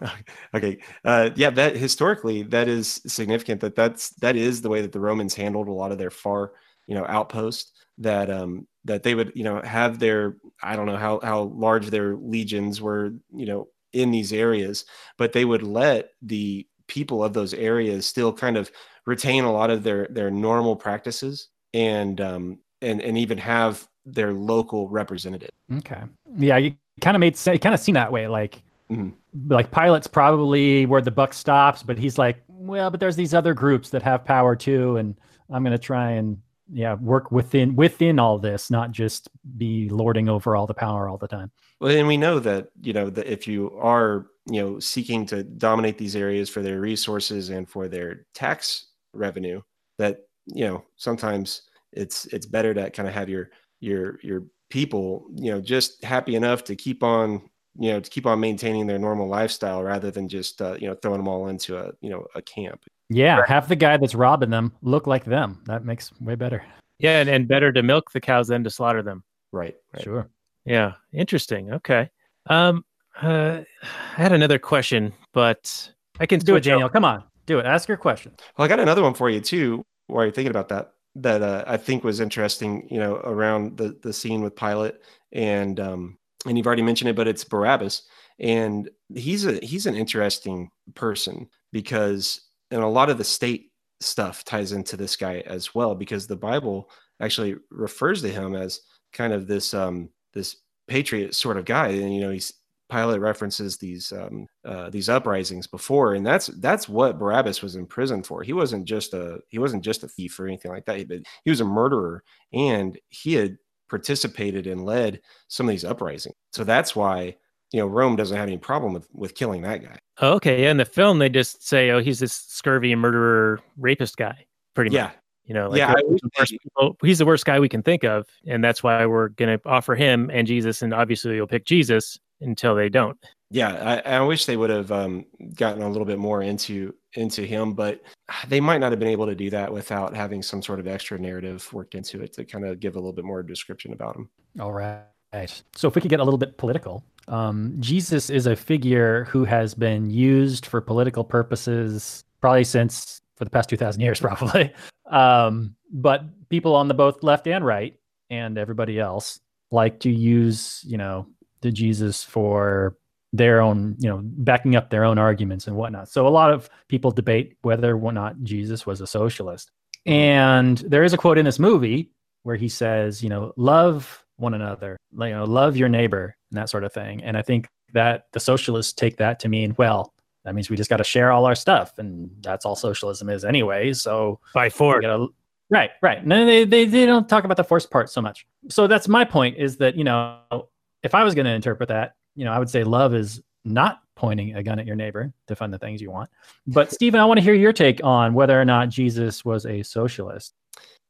okay. Uh, yeah, that historically that is significant. That that's that is the way that the Romans handled a lot of their far, you know, outposts. That um that they would you know have their I don't know how how large their legions were you know in these areas, but they would let the people of those areas still kind of retain a lot of their their normal practices and um and and even have their local representative. Okay. Yeah, you kind of made it kind of seem that way. Like, Mhm. like Pilate's probably where the buck stops, but he's like, well, but there's these other groups that have power too, and I'm gonna try and yeah work within within all this, not just be lording over all the power all the time. Well, and we know that you know that if you are you know seeking to dominate these areas for their resources and for their tax revenue, that you know sometimes it's it's better to kind of have your your your people you know just happy enough to keep on you know to keep on maintaining their normal lifestyle rather than just uh, you know throwing them all into a you know a camp. Yeah, have the guy that's robbing them look like them. That makes way better. Yeah, and, and better to milk the cows than to slaughter them. Right. right. Sure. Yeah, interesting. Okay. Um, uh, I had another question, but I can Do it, Daniel. Come on, do it. Ask your question. Well, I got another one for you too. While you're thinking about that, that uh, I think was interesting. You know, around the the scene with Pilate, and um, and you've already mentioned it, but it's Barabbas, and he's a he's an interesting person because and a lot of the state stuff ties into this guy as well because the Bible actually refers to him as kind of this um this patriot sort of guy, and you know he's Pilate references these um, uh, these uprisings before, and that's that's what Barabbas was in prison for. He wasn't just a he wasn't just a thief or anything like that, but he was a murderer, and he had participated and led some of these uprisings. So that's why you know Rome doesn't have any problem with with killing that guy. Oh, okay. Yeah, in the film, they just say, "Oh, he's this scurvy murderer, rapist guy." Pretty much. Yeah, You know, like, Yeah, he's, the worst people- he's the worst guy we can think of, and that's why we're going to offer him and Jesus, and obviously you'll pick Jesus until they don't. yeah. I, I wish they would have um, gotten a little bit more into into him, but they might not have been able to do that without having some sort of extra narrative worked into it to kind of give a little bit more description about him. All right. So if we could get a little bit political, um, Jesus is a figure who has been used for political purposes probably since for the past 2000 years, probably. Um, but people on the both left and right and everybody else like to use, you know, the Jesus for their own, you know, backing up their own arguments and whatnot. So a lot of people debate whether or not Jesus was a socialist. And there is a quote in this movie where he says, you know, love one another, you know, love your neighbor and that sort of thing. And I think that the socialists take that to mean, well, that means we just got to share all our stuff, and that's all socialism is anyway. So By gotta, right, right. No, they, they they don't talk about the force part so much. So that's my point is that you know, if I was going to interpret that, you know, I would say love is not pointing a gun at your neighbor to fund the things you want. But Stephen, I want to hear your take on whether or not Jesus was a socialist.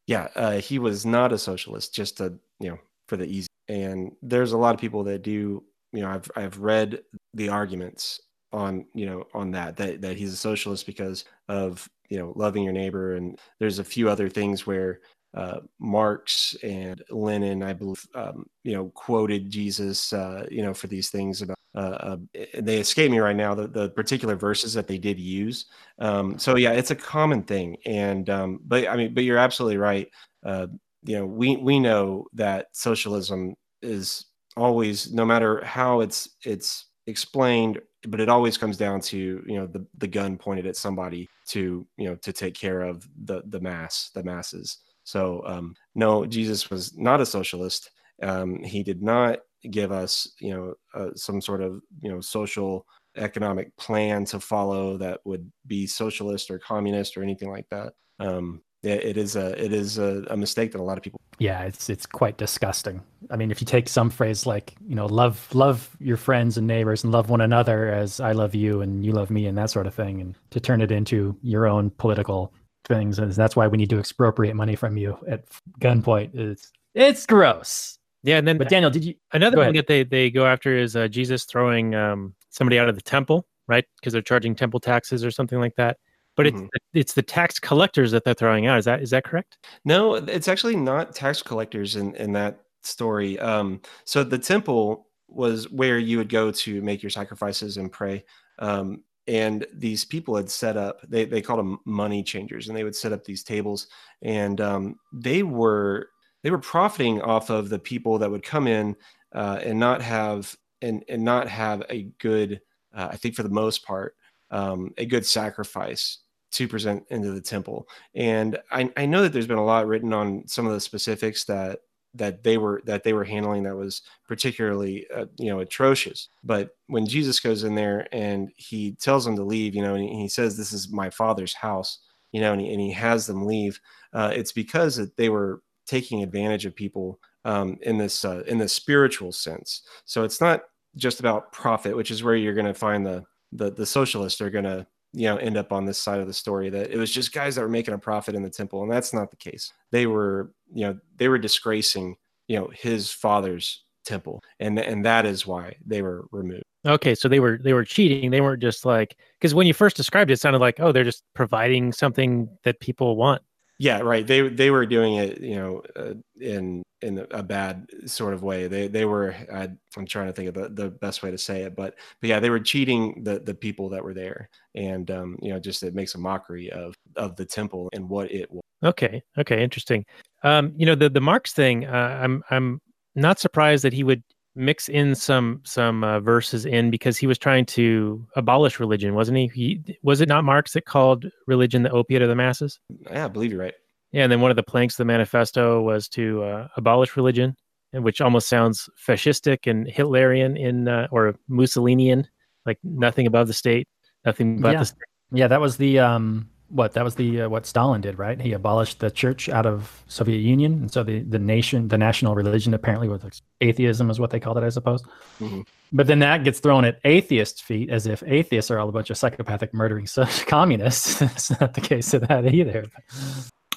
Yeah, uh, he was not a socialist, just a you know for the easy. And there's a lot of people that do. You know, I've I've read the arguments on you know on that that that he's a socialist because of you know loving your neighbor and there's a few other things where uh, Marx and Lenin, I believe, um, you know, quoted Jesus, uh, you know, for these things about. Uh, uh, they escape me right now the, the particular verses that they did use. Um, so yeah, it's a common thing, and um, but I mean, but you're absolutely right. Uh, you know, we we know that socialism is always, no matter how it's it's explained but it always comes down to you know the the gun pointed at somebody to you know to take care of the the mass the masses so um, no, Jesus was not a socialist. Um, he did not give us, you know, uh, some sort of, you know, social economic plan to follow that would be socialist or communist or anything like that. Um, it, it is a it is a, a, mistake that a lot of people. Yeah, it's it's quite disgusting. I mean, if you take some phrase like you know, love love your friends and neighbors and love one another as I love you and you love me and that sort of thing, and to turn it into your own political things, and that's why we need to expropriate money from you at gunpoint. It's it's gross. Yeah, and then but Daniel, did you another thing that they they go after is uh, Jesus throwing um, somebody out of the temple, right? Because they're charging temple taxes or something like that. But mm-hmm. it's it's the tax collectors that they're throwing out. Is that is that correct? No, it's actually not tax collectors in in that story. Um, so the temple was where you would go to make your sacrifices and pray. Um, and these people had set up they, they called them money changers and they would set up these tables and um, they were they were profiting off of the people that would come in uh, and not have and, and not have a good uh, i think for the most part um, a good sacrifice to present into the temple. And I, I know that there's been a lot written on some of the specifics that that they were that they were handling that was particularly uh, you know atrocious. But when jesus goes in there and he tells them to leave you know and he says this is my father's house you know and he, and he has them leave uh, it's because they were taking advantage of people um, in this uh, in the spiritual sense. So it's not just about profit which is where you're going to find the the, the socialists are going to you know end up on this side of the story that it was just guys that were making a profit in the temple and that's not the case. They were you know they were disgracing you know his father's temple and and that is why they were removed. Okay so they were they were cheating. They weren't just like because when you first described it, it sounded like oh they're just providing something that people want yeah right. They they were doing it you know uh, in in a bad sort of way. They they were I, i'm trying to think of the, the best way to say it but but yeah they were cheating the the people that were there. And um you know just it makes a mockery of of the temple and what it was okay. Okay. Interesting. Um you know the the marx thing uh, i'm i'm not surprised that he would mix in some some uh, verses in because he was trying to abolish religion, wasn't he? he? Was it not Marx that called religion the opiate of the masses? Yeah, I believe you're right. Yeah, and then one of the planks of the manifesto was to uh, abolish religion, which almost sounds fascistic and Hitlerian in uh, or Mussolinian, like nothing above the state, nothing but yeah. the state. Yeah, that was the um, what that was the uh, what Stalin did, right? He abolished the church out of Soviet Union, and so the the nation, the national religion, apparently was like, atheism, is what they called it, I suppose. Mm-hmm. But then that gets thrown at atheists' feet, as if atheists are all a bunch of psychopathic, murdering communists. That's not the case of that either.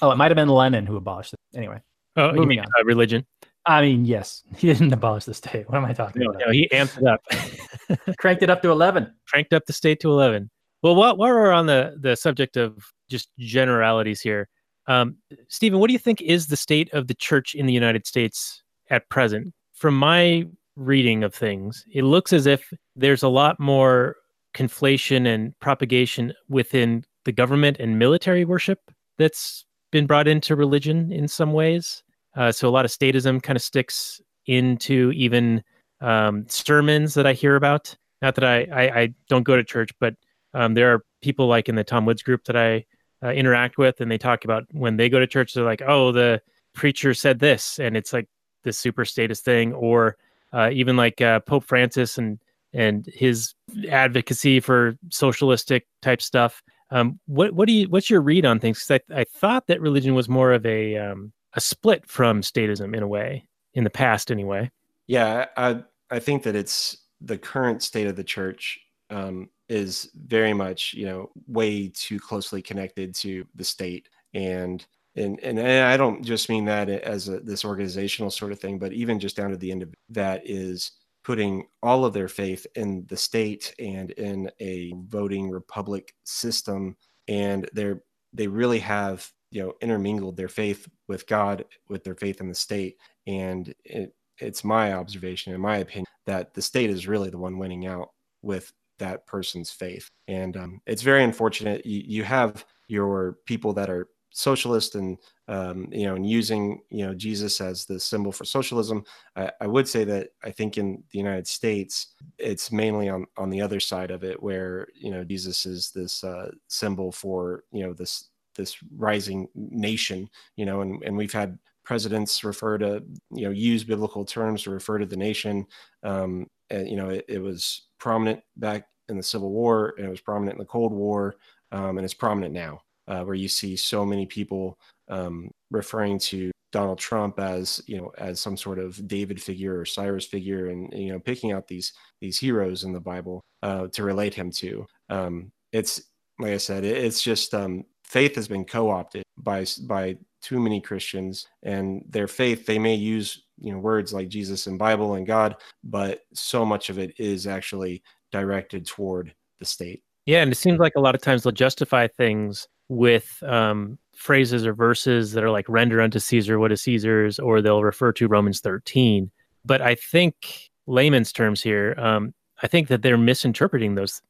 Oh, it might have been Lenin who abolished it. Anyway, oh, moving mean, on. Uh, religion. I mean, yes, he didn't abolish the state. What am I talking no, about? No, he amped it up, cranked it up to eleven, cranked up the state to eleven. Well, while, while we're on the, the subject of just generalities here, um, Stephen, what do you think is the state of the church in the United States at present? From my reading of things, it looks as if there's a lot more conflation and propagation within the government and military worship that's been brought into religion in some ways. Uh, so a lot of statism kind of sticks into even um, sermons that I hear about. Not that I, I, I don't go to church, but um, there are people like in the Tom Woods group that I uh, interact with, and they talk about when they go to church, they're like, "Oh, the preacher said this," and it's like the super status thing, or uh, even like uh, Pope Francis and and his advocacy for socialistic type stuff. Um, what what do you what's your read on things? Because I, I thought that religion was more of a um, a split from statism in a way in the past, anyway. Yeah, I I think that it's the current state of the church um, is very much you know way too closely connected to the state. And and and, I don't just mean that as a, this organizational sort of thing, but even just down to the end of that is putting all of their faith in the state and in a voting republic system. And they're they really have you know intermingled their faith with god with their faith in the state. And it, it's my observation in my opinion that the state is really the one winning out with that person's faith. And um, it's very unfortunate. You, you have your people that are socialist and um, you know and using you know jesus as the symbol for socialism. I, I, would say that i think in the united states it's mainly on on the other side of it where you know jesus is this uh, symbol for you know this this rising nation you know and, and we've had presidents refer to you know use biblical terms to refer to the nation. Um, you know it, it was prominent back in the civil war and it was prominent in the cold war um, and it's prominent now uh, where you see so many people um, referring to Donald Trump as you know as some sort of David figure or Cyrus figure, and you know picking out these these heroes in the Bible uh, to relate him to. Um, it's like I said, it, it's just um, faith has been co-opted by by too many Christians, and their faith they may use you know words like Jesus and Bible and God, but so much of it is actually directed toward the state. Yeah, and it seems like a lot of times they'll justify things with um, phrases or verses that are like render unto Caesar what is Caesar's, or they'll refer to Romans 13. But I think layman's terms here, um, I think that they're misinterpreting those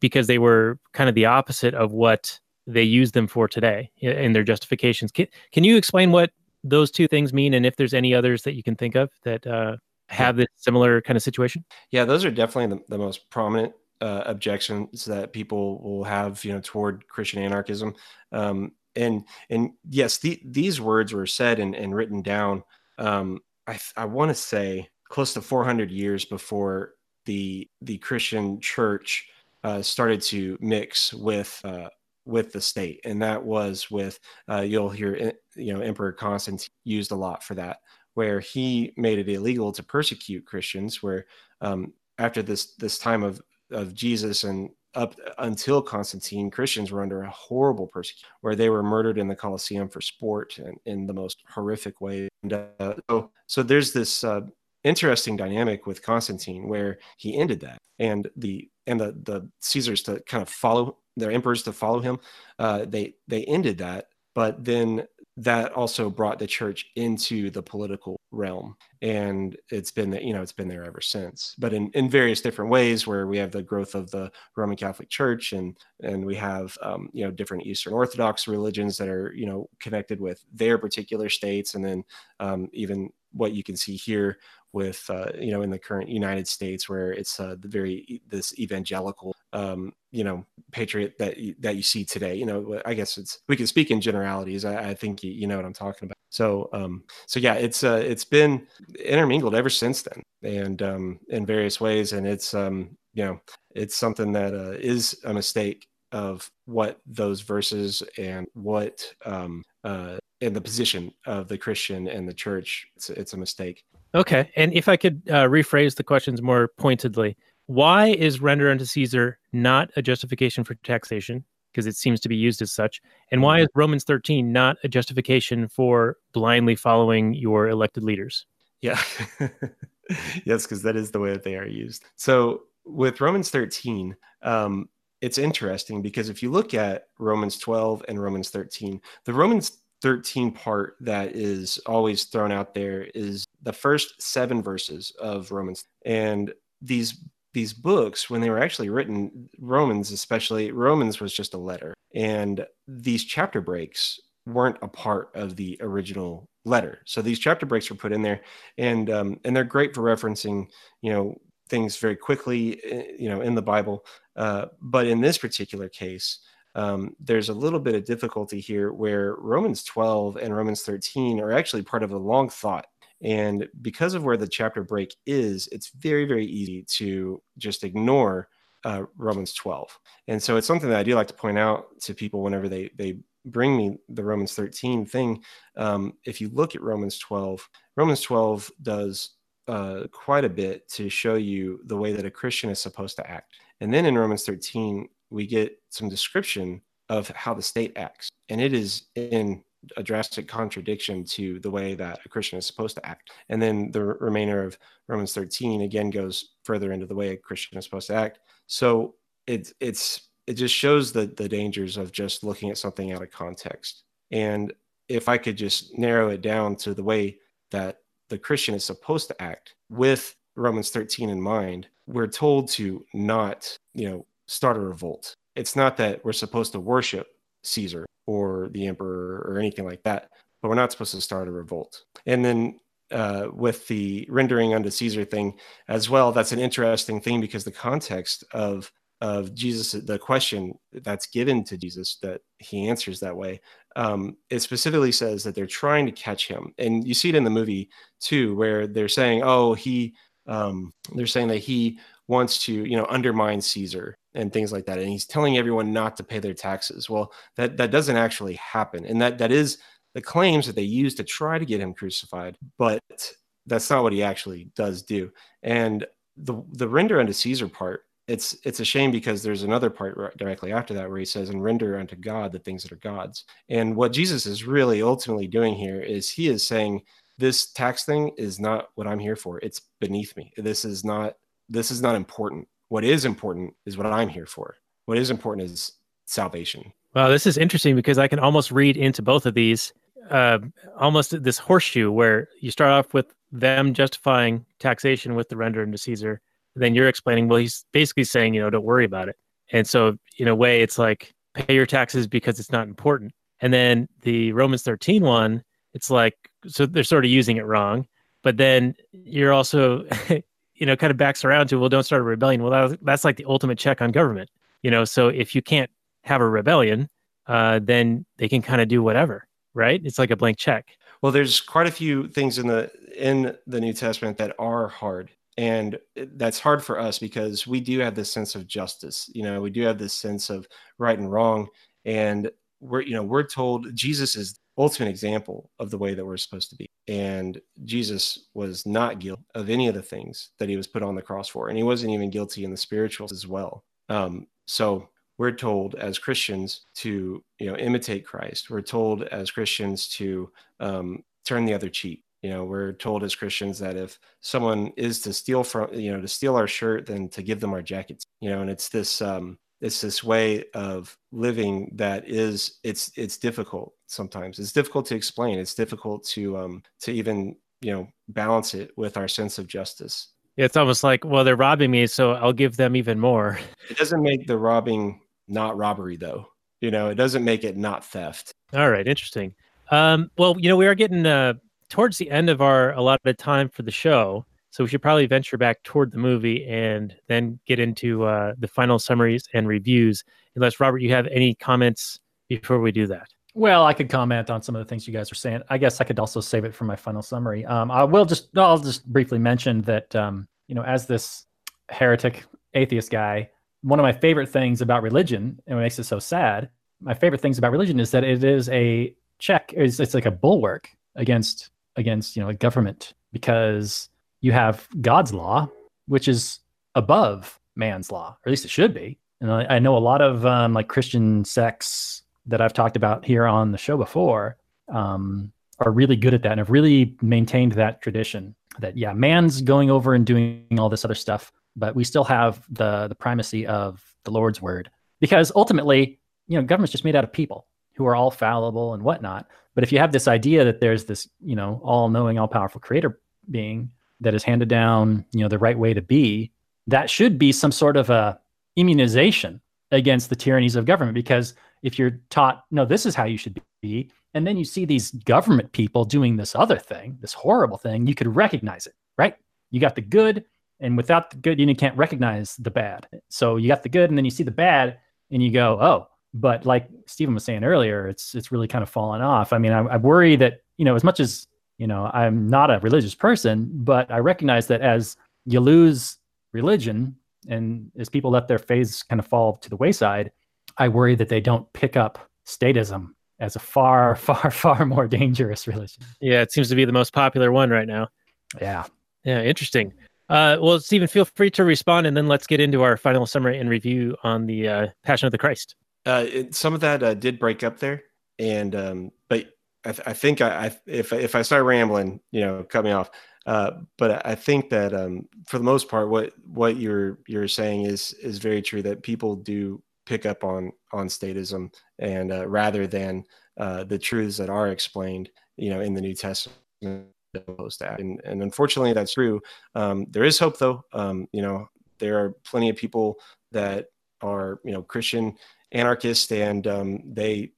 because they were kind of the opposite of what they use them for today in their justifications. Can, can you explain what those two things mean and if there's any others that you can think of that uh, have this similar kind of situation? Yeah, those are definitely the, the most prominent uh, objections that people will have, you know, toward Christian anarchism. Um, and and yes, the, these words were said and, and written down. Um, I I want to say close to 400 years before the the Christian Church uh, started to mix with uh, with the state, and that was with uh, you'll hear you know Emperor Constantine used a lot for that, where he made it illegal to persecute Christians. Where um, after this this time of of Jesus and up until Constantine, Christians were under a horrible persecution where they were murdered in the Colosseum for sport and in the most horrific way. And uh, so, so there's this uh, interesting dynamic with Constantine where he ended that, and the and the the Caesars to kind of follow their emperors to follow him. Uh, they they ended that, but then that also brought the church into the political realm and it's been that you know it's been there ever since but in, in various different ways where we have the growth of the roman catholic church and and we have um, you know different eastern orthodox religions that are you know connected with their particular states and then um, even what you can see here with uh, you know in the current United States where it's uh, the very this evangelical um, you know patriot that that you see today. You know, I guess it's we can speak in generalities. I, I think you, you, know what I'm talking about. So um, so yeah, it's uh, it's been intermingled ever since then, and um, in various ways, and it's um, you know it's something that uh, is a mistake of what those verses and what um, uh, in the position of the Christian and the church. It's, it's a mistake. Okay. And if I could uh, rephrase the questions more pointedly, why is render unto Caesar not a justification for taxation? Because it seems to be used as such. And why is Romans 13 not a justification for blindly following your elected leaders? Yeah. yes, because that is the way that they are used. So with Romans 13, um, it's interesting because if you look at Romans 12 and Romans 13, the Romans 13 part that is always thrown out there is the first seven verses of Romans. And these these books, when they were actually written, Romans especially, Romans was just a letter. And these chapter breaks weren't a part of the original letter. So these chapter breaks were put in there, and um, and they're great for referencing, you know, things very quickly, eh, you know, in the Bible. Uh, but in this particular case, um, there's a little bit of difficulty here where Romans 12 and Romans 13 are actually part of a long thought. And because of where the chapter break is, it's very, very easy to just ignore uh, Romans 12. And so it's something that I do like to point out to people whenever they, they bring me the Romans 13 thing. Um, if you look at Romans 12, Romans 12 does uh, quite a bit to show you the way that a Christian is supposed to act. And then in Romans 13, we get some description of how the state acts. And it is in a drastic contradiction to the way that a Christian is supposed to act. And then the remainder of Romans 13 again goes further into the way a Christian is supposed to act. So it it's it just shows the the dangers of just looking at something out of context. And if I could just narrow it down to the way that the Christian is supposed to act with Romans 13 in mind, we're told to not, you know, start a revolt. It's not that we're supposed to worship Caesar or the emperor or anything like that, but we're not supposed to start a revolt. And then uh, with the rendering unto Caesar thing as well, that's an interesting thing because the context of of Jesus, the question that's given to Jesus that he answers that way, um, it specifically says that they're trying to catch him, and you see it in the movie too, where they're saying, "Oh, he," um, they're saying that he wants to, you know, undermine Caesar and things like that, and he's telling everyone not to pay their taxes. Well, that that doesn't actually happen, and that that is the claims that they use to try to get him crucified, but that's not what he actually does do. And the the render unto Caesar part it's it's a shame because there's another part directly after that where he says and render unto god the things that are god's and what jesus is really ultimately doing here is he is saying this tax thing is not what i'm here for it's beneath me this is not this is not important what is important is what i'm here for what is important is salvation well this is interesting because i can almost read into both of these uh, almost this horseshoe where you start off with them justifying taxation with the render unto caesar then you're explaining, well, he's basically saying, you know, don't worry about it. And so, in a way, it's like pay your taxes because it's not important. And then the Romans 13 one, it's like, so they're sort of using it wrong. But then you're also, you know, kind of backs around to, well, don't start a rebellion. Well, that, that's like the ultimate check on government, you know. So if you can't have a rebellion, uh, then they can kind of do whatever, right? It's like a blank check. Well, there's quite a few things in the in the New Testament that are hard and that's hard for us because we do have this sense of justice you know we do have this sense of right and wrong and we're you know we're told jesus is ultimate example of the way that we're supposed to be. And jesus was not guilty of any of the things that he was put on the cross for and he wasn't even guilty in the spirituals as well. Um, so we're told as christians to you know imitate christ. We're told as christians to um, turn the other cheek. You know we're told as christians that if someone is to steal from you know to steal our shirt then to give them our jackets. You know and it's this um it's this way of living that is it's it's difficult sometimes. It's difficult to explain. It's difficult to um to even you know balance it with our sense of justice. It's almost like well they're robbing me so i'll give them even more. It doesn't make the robbing not robbery though. You know it doesn't make it not theft. All right interesting. Um well you know we are getting uh towards the end of our allotted time for the show. So we should probably venture back toward the movie and then get into uh, the final summaries and reviews. Unless Robert, you have any comments before we do that. Well, I could comment on some of the things you guys are saying. I guess I could also save it for my final summary. Um, I will just I'll just briefly mention that um, you know as this heretic atheist guy, one of my favorite things about religion and what makes it so sad, my favorite things about religion is that it is a check. It's, it's like a bulwark against against you know a government because you have God's law, which is above man's law, or at least it should be. And I, I know a lot of um, like Christian sects that I've talked about here on the show before um, are really good at that and have really maintained that tradition. That yeah, man's going over and doing all this other stuff, but we still have the the primacy of the Lord's word because ultimately, you know, government's just made out of people who are all fallible and whatnot. But if you have this idea that there's this, you know, all-knowing, all-powerful creator being that is handed down, you know, the right way to be, that should be some sort of a immunization against the tyrannies of government. Because if you're taught, no, this is how you should be, and then you see these government people doing this other thing, this horrible thing, you could recognize it, right? You got the good, and without the good, you can't recognize the bad. So you got the good, and then you see the bad, and you go, oh, but like Stephen was saying earlier, it's it's really kind of fallen off. I mean, I, I worry that you know, as much as you know, I'm not a religious person, but I recognize that as you lose religion and as people let their faiths kind of fall to the wayside, I worry that they don't pick up statism as a far, far, far more dangerous religion. Yeah, it seems to be the most popular one right now. Yeah. Yeah, interesting. Uh, well, Stephen, feel free to respond, and then let's get into our final summary and review on the uh, Passion of the Christ. Uh, it, some of that uh, did break up there, and um, but I, th- I think I, I if if I start rambling, you know, cut me off. Uh, but I think that um, for the most part, what what you're you're saying is is very true. That people do pick up on on statism, and uh, rather than uh, the truths that are explained, you know, in the New Testament. Post that, and, and unfortunately, that's true. Um, there is hope, though. Um, you know, there are plenty of people that are, you know, Christian anarchist and um, they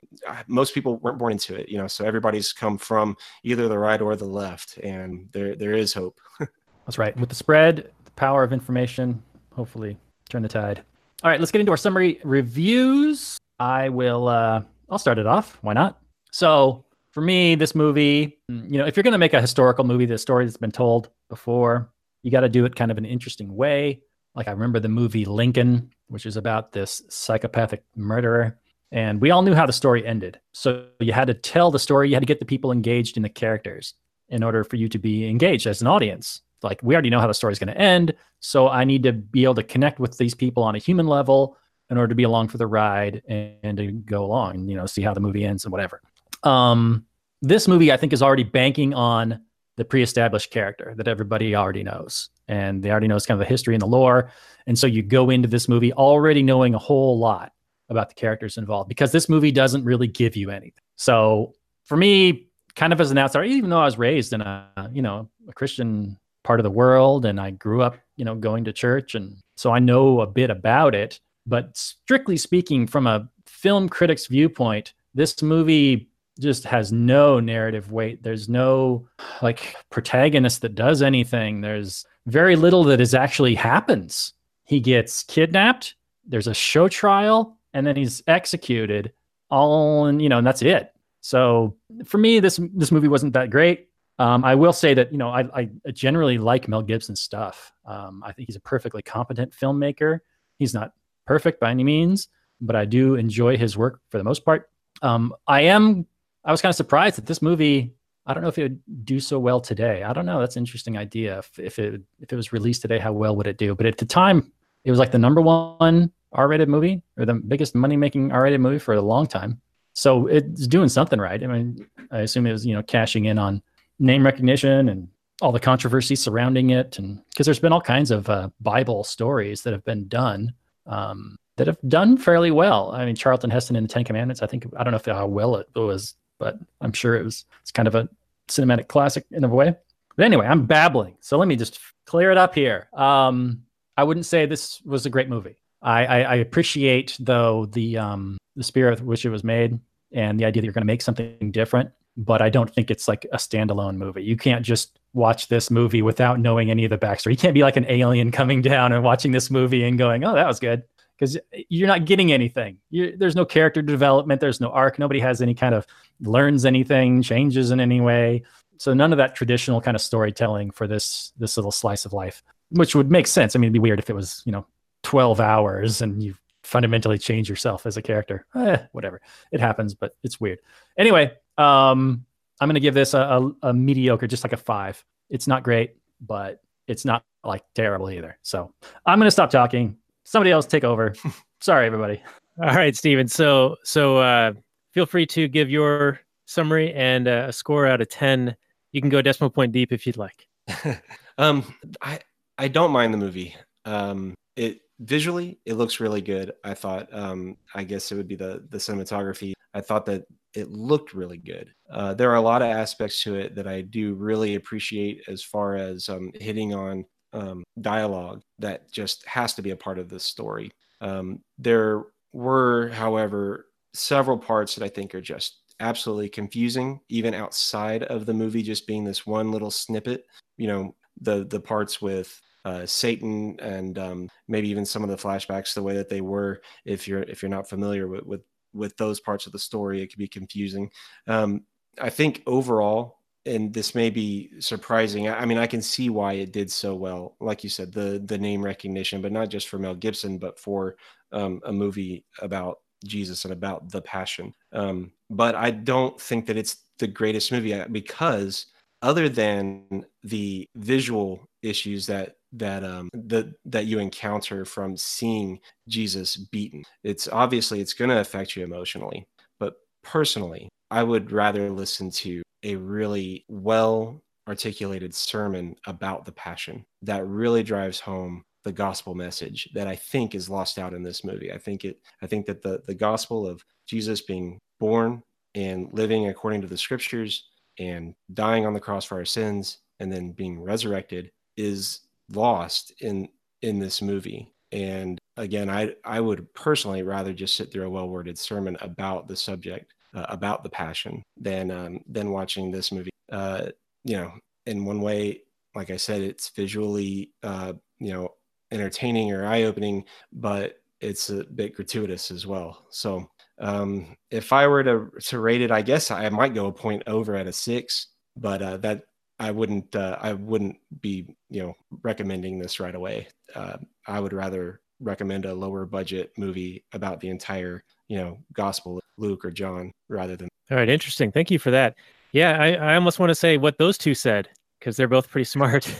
most people weren't born into it you know so everybody's come from either the right or the left and there there is hope That's right. With the spread, the power of information, hopefully turn the tide. All right, let's get into our summary reviews. I will uh I'll start it off. Why not? So for me, this movie, you know, if you're gonna make a historical movie, the story that's been told before, you got to do it kind of an interesting way. Like I remember the movie Lincoln, which is about this psychopathic murderer. And we all knew how the story ended. So you had to tell the story, you had to get the people engaged in the characters in order for you to be engaged as an audience. Like we already know how the story is going to end, so I need to be able to connect with these people on a human level in order to be along for the ride and, and to go along and you know see how the movie ends and whatever. Um, this movie I think is already banking on the pre-established character that everybody already knows, and they already knows kind of the history and the lore, and so you go into this movie already knowing a whole lot about the characters involved because this movie doesn't really give you anything. So for me, kind of as an outsider, even though I was raised in a you know a Christian part of the world and I grew up, you know, going to church and so I know a bit about it, but strictly speaking from a film critic's viewpoint, this movie just has no narrative weight. There's no like protagonist that does anything. There's very little that is actually happens. He gets kidnapped, there's a show trial, and then he's executed all in, you know, and that's it. So for me, this this movie wasn't that great. Um, I will say that you know I, I generally like Mel Gibson's stuff. Um, I think he's a perfectly competent filmmaker. He's not perfect by any means, but I do enjoy his work for the most part. Um, I am I was kind of surprised that this movie. I don't know if it would do so well today. I don't know. That's an interesting idea. If, if it if it was released today, how well would it do? But at the time, it was like the number one R-rated movie or the biggest money-making R-rated movie for a long time. So it's doing something right. I mean, I assume it was you know cashing in on name recognition and all the controversy surrounding it and because there's been all kinds of uh, bible stories that have been done um, that have done fairly well i mean charlton heston in the ten commandments i think i don't know if how well it was but i'm sure it was it's kind of a cinematic classic in a way but anyway i'm babbling so let me just clear it up here um, i wouldn't say this was a great movie i, I, I appreciate though the um, the spirit with which it was made and the idea that you're going to make something different but I don't think it's like a standalone movie. You can't just watch this movie without knowing any of the backstory. You can't be like an alien coming down and watching this movie and going, "Oh, that was good," because you're not getting anything. you there's no character development. There's no arc. Nobody has any kind of learns anything, changes in any way. So none of that traditional kind of storytelling for this this little slice of life, which would make sense. I mean, it'd be weird if it was you know 12 hours and you fundamentally change yourself as a character. Eh, whatever, it happens, but it's weird. Anyway, um, I'm to give this a, a, a, mediocre, just like a five. It's not great, but it's not like terrible either. So I'm to stop talking. Somebody else take over. Sorry, everybody. All right, Steven. So, so uh, feel free to give your summary and uh, a score out of 10. You can go decimal point deep if you'd like. um, I, I don't mind the movie. Um, it visually, it looks really good. I thought, um, I guess it would be the, the cinematography. I thought that it looked really good. Uh, there are a lot of aspects to it that I do really appreciate as far as um, hitting on um, dialogue that just has to be a part of the story. Um, there were, however, several parts that I think are just absolutely confusing, even outside of the movie, just being this one little snippet. You know, the the parts with uh, Satan and um, maybe even some of the flashbacks, the way that they were. If you're if you're not familiar with, with with those parts of the story, it could be confusing. Um, I think overall, and this may be surprising. I, mean, I can see why it did so well. Like you said, the the name recognition, but not just for Mel Gibson, but for um, a movie about Jesus and about the Passion. Um, but I don't think that it's the greatest movie uh, because other than the visual issues that that um that that you encounter from seeing Jesus beaten. It's obviously it's going to affect you emotionally, but personally, I would rather listen to a really well articulated sermon about the passion that really drives home the gospel message that I think is lost out in this movie. I think it I think that the the gospel of Jesus being born and living according to the scriptures and dying on the cross for our sins and then being resurrected is lost in in this movie. And again, I I would personally rather just sit through a well-worded sermon about the subject, uh, about the passion, than um, than watching this movie. Uh, you know, in one way, like I said, it's visually, uh, you know, entertaining or eye-opening, but it's a bit gratuitous as well. So um, if I were to to rate it, I guess I might go a point over at a six, but uh, that I wouldn't uh, I wouldn't be you know recommending this right away. Uh, I would rather recommend a lower budget movie about the entire you know gospel Luke or John rather than. All right, interesting. Thank you for that. Yeah, I, I almost want to say what those two said because they're both pretty smart.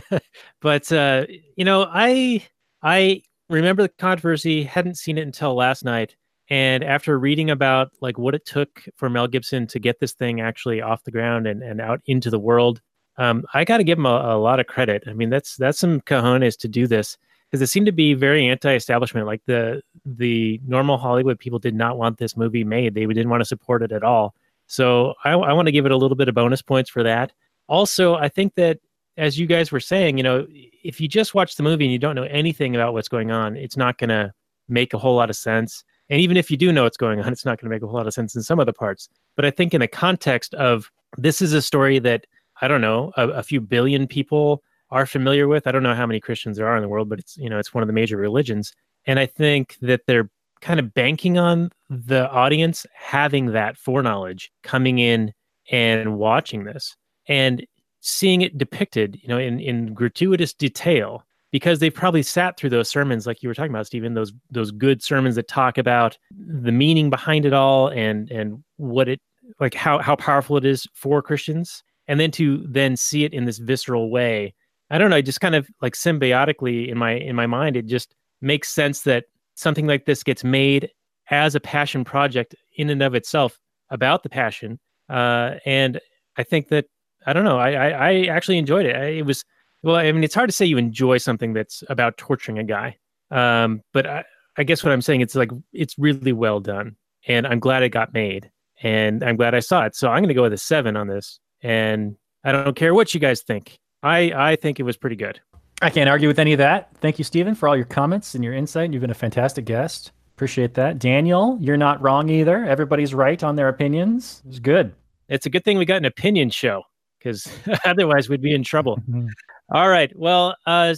but uh, you know, I I remember the controversy. Hadn't seen it until last night, and after reading about like what it took for Mel Gibson to get this thing actually off the ground and, and out into the world, um, I got to give him a, a, lot of credit. I mean, that's that's some cojones to do this because it seemed to be very anti-establishment. Like the the normal Hollywood people did not want this movie made; they didn't want to support it at all. So I, I want to give it a little bit of bonus points for that. Also, I think that as you guys were saying, you know, if you just watch the movie and you don't know anything about what's going on, it's not going to make a whole lot of sense. And even if you do know what's going on, it's not going to make a whole lot of sense in some of the parts. But I think in the context of this is a story that I don't know a, a few billion people are familiar with. I don't know how many Christians there are in the world, but it's you know it's one of the major religions. And I think that they're kind of banking on the audience having that foreknowledge coming in and watching this and seeing it depicted, you know, in, in gratuitous detail because they've probably sat through those sermons like you were talking about Stephen those those good sermons that talk about the meaning behind it all and and what it like how how powerful it is for Christians and then to then see it in this visceral way I don't know I just kind of like symbiotically in my in my mind it just makes sense that something like this gets made as a passion project in and of itself about the passion uh, and I think that I don't know I I, I actually enjoyed it I, it was well, I mean, it's hard to say you enjoy something that's about torturing a guy. Um, but I, I guess what I'm saying it's like it's really well done, and I'm glad it got made, and I'm glad I saw it. So I'm going to go with a seven on this, and I don't care what you guys think. I I think it was pretty good. I can't argue with any of that. Thank you, Stephen, for all your comments and your insight. You've been a fantastic guest. Appreciate that. Daniel, you're not wrong either. Everybody's right on their opinions. It's good. It's a good thing we got an opinion show because otherwise we'd be in trouble. All right. Well, uh,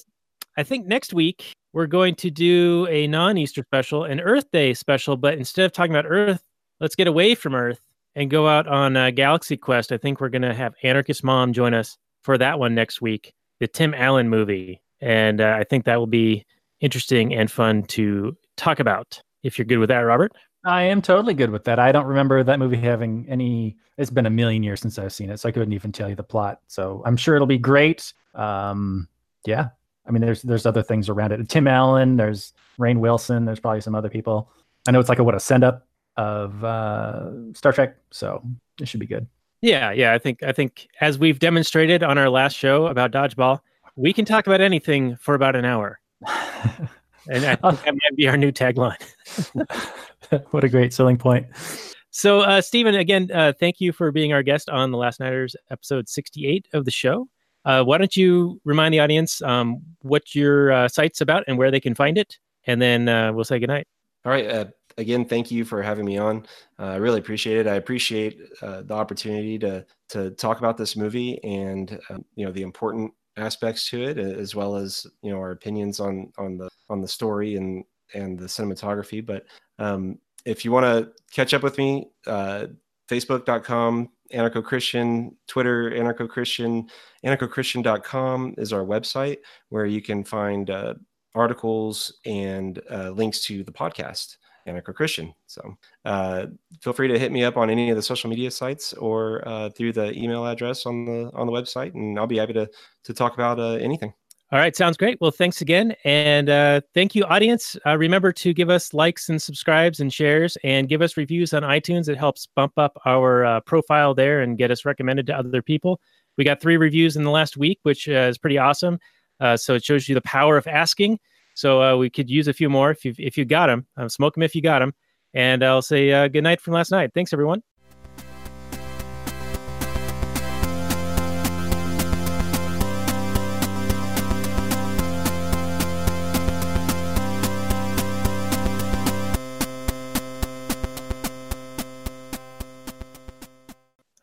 I think next week we're going to do a non-Easter special, an Earth Day special. But instead of talking about Earth, let's get away from Earth and go out on a Galaxy Quest. I think we're going to have Anarchist Mom join us for that one next week, the Tim Allen movie, and uh, I think that will be interesting and fun to talk about. If you're good with that, Robert. I am totally good with that. I don't remember that movie having any. It's been a million years since I've seen it, so I couldn't even tell you the plot. So I'm sure it'll be great. Um, yeah, I mean, there's there's other things around it. Tim Allen, there's Rainn Wilson, there's probably some other people. I know it's like a what a send up of uh, Star Trek, so it should be good. Yeah, yeah. I think I think as we've demonstrated on our last show about dodgeball, we can talk about anything for about an hour. and I think that might be our new tagline. what a great selling point. So, uh, Stephen, again, uh, thank you for being our guest on the Last Nighters episode 68 of the show. Uh, why don't you remind the audience um, what your uh, site's about and where they can find it? And then uh, we'll say goodnight. All right. Uh, again, thank you for having me on. Uh, I really appreciate it. I appreciate uh, the opportunity to to talk about this movie and um, you know the important aspects to it, as well as you know our opinions on on the on the story and and the cinematography. But um, if you want to catch up with me, Facebook.com anarcho christian twitter anarcho christian anarchochristian.com is our website where you can find uh, articles and uh, links to the podcast anarcho christian so uh, feel free to hit me up on any of the social media sites or uh, through the email address on the on the website and i'll be happy to to talk about uh, anything All right, sounds great. Well, thanks again, and uh, thank you, audience. Uh, remember to give us likes and subscribes and shares, and give us reviews on iTunes. It helps bump up our uh, profile there and get us recommended to other people. We got three reviews in the last week, which uh, is pretty awesome. Uh, so it shows you the power of asking. So uh, we could use a few more if you if you got them. Uh, smoke them if you got them. And I'll say uh, good night from last night. Thanks, everyone.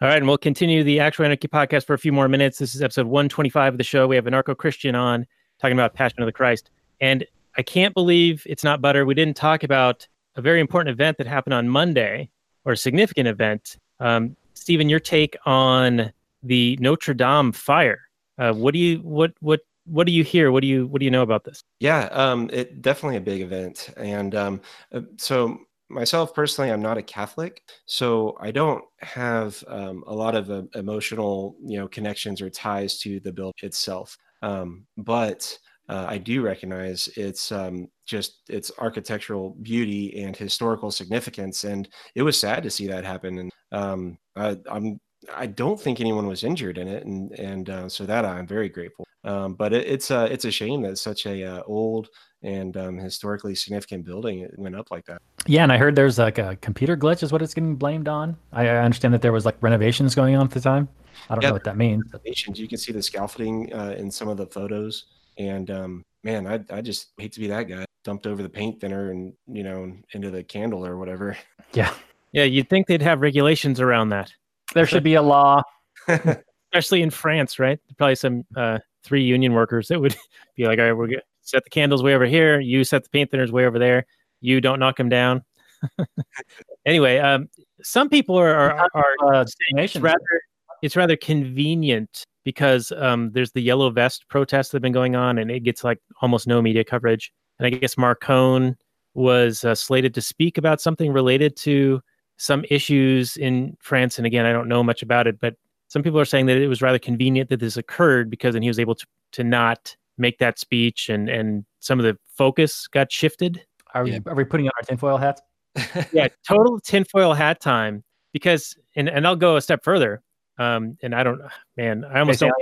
All right, and we'll continue the Actual Anarchy podcast for a few more minutes. This is episode 125 of the show. We have Anarcho Christian on talking about Passion of the Christ. And I can't believe it's not butter. We didn't talk about a very important event that happened on Monday, or a significant event. Um, Stephen, your take on the Notre Dame fire. Uh, what do you what what what do you hear? What do you what do you know about this? Yeah, um, it definitely a big event, and um, uh, so myself personally, I'm not a Catholic, so I don't have um, a lot of uh, emotional, you know, connections or ties to the building itself. Um, but uh, I do recognize its um, just its architectural beauty and historical significance, and it was sad to see that happen. And um, I, I'm I don't think anyone was injured in it, and and uh, so that I'm very grateful. Um, but it, it's a it's a shame that such a uh, old and um, historically significant building went up like that. Yeah, and I heard there's like a computer glitch is what it's getting blamed on. I, I understand that there was like renovations going on at the time. I don't Yeah, know what that means. but- You can see the scaffolding uh, in some of the photos, and um, man, I I just hate to be that guy. Dumped over the paint thinner and you know into the candle or whatever. Yeah, Yeah, you'd think they'd have regulations around that, there should be a law. especially in France, right? Probably some uh, three union workers that would be like, all right, we're gonna set the candles way over here. You set the paint thinners way over there. You don't knock them down. anyway, um, some people are are, are Uh, it's rather it's rather convenient because um, there's the yellow vest protests that have been going on, and it gets like almost no media coverage. And I guess Macron was uh, slated to speak about something related to some issues in France. And again, I don't know much about it, but some people are saying that it was rather convenient that this occurred because then he was able to to not make that speech, and and some of the focus got shifted Are we, are we putting on our tinfoil hats? yeah, total tinfoil hat time. Because and and I'll go a step further. Um, and I don't, man, I almost don't,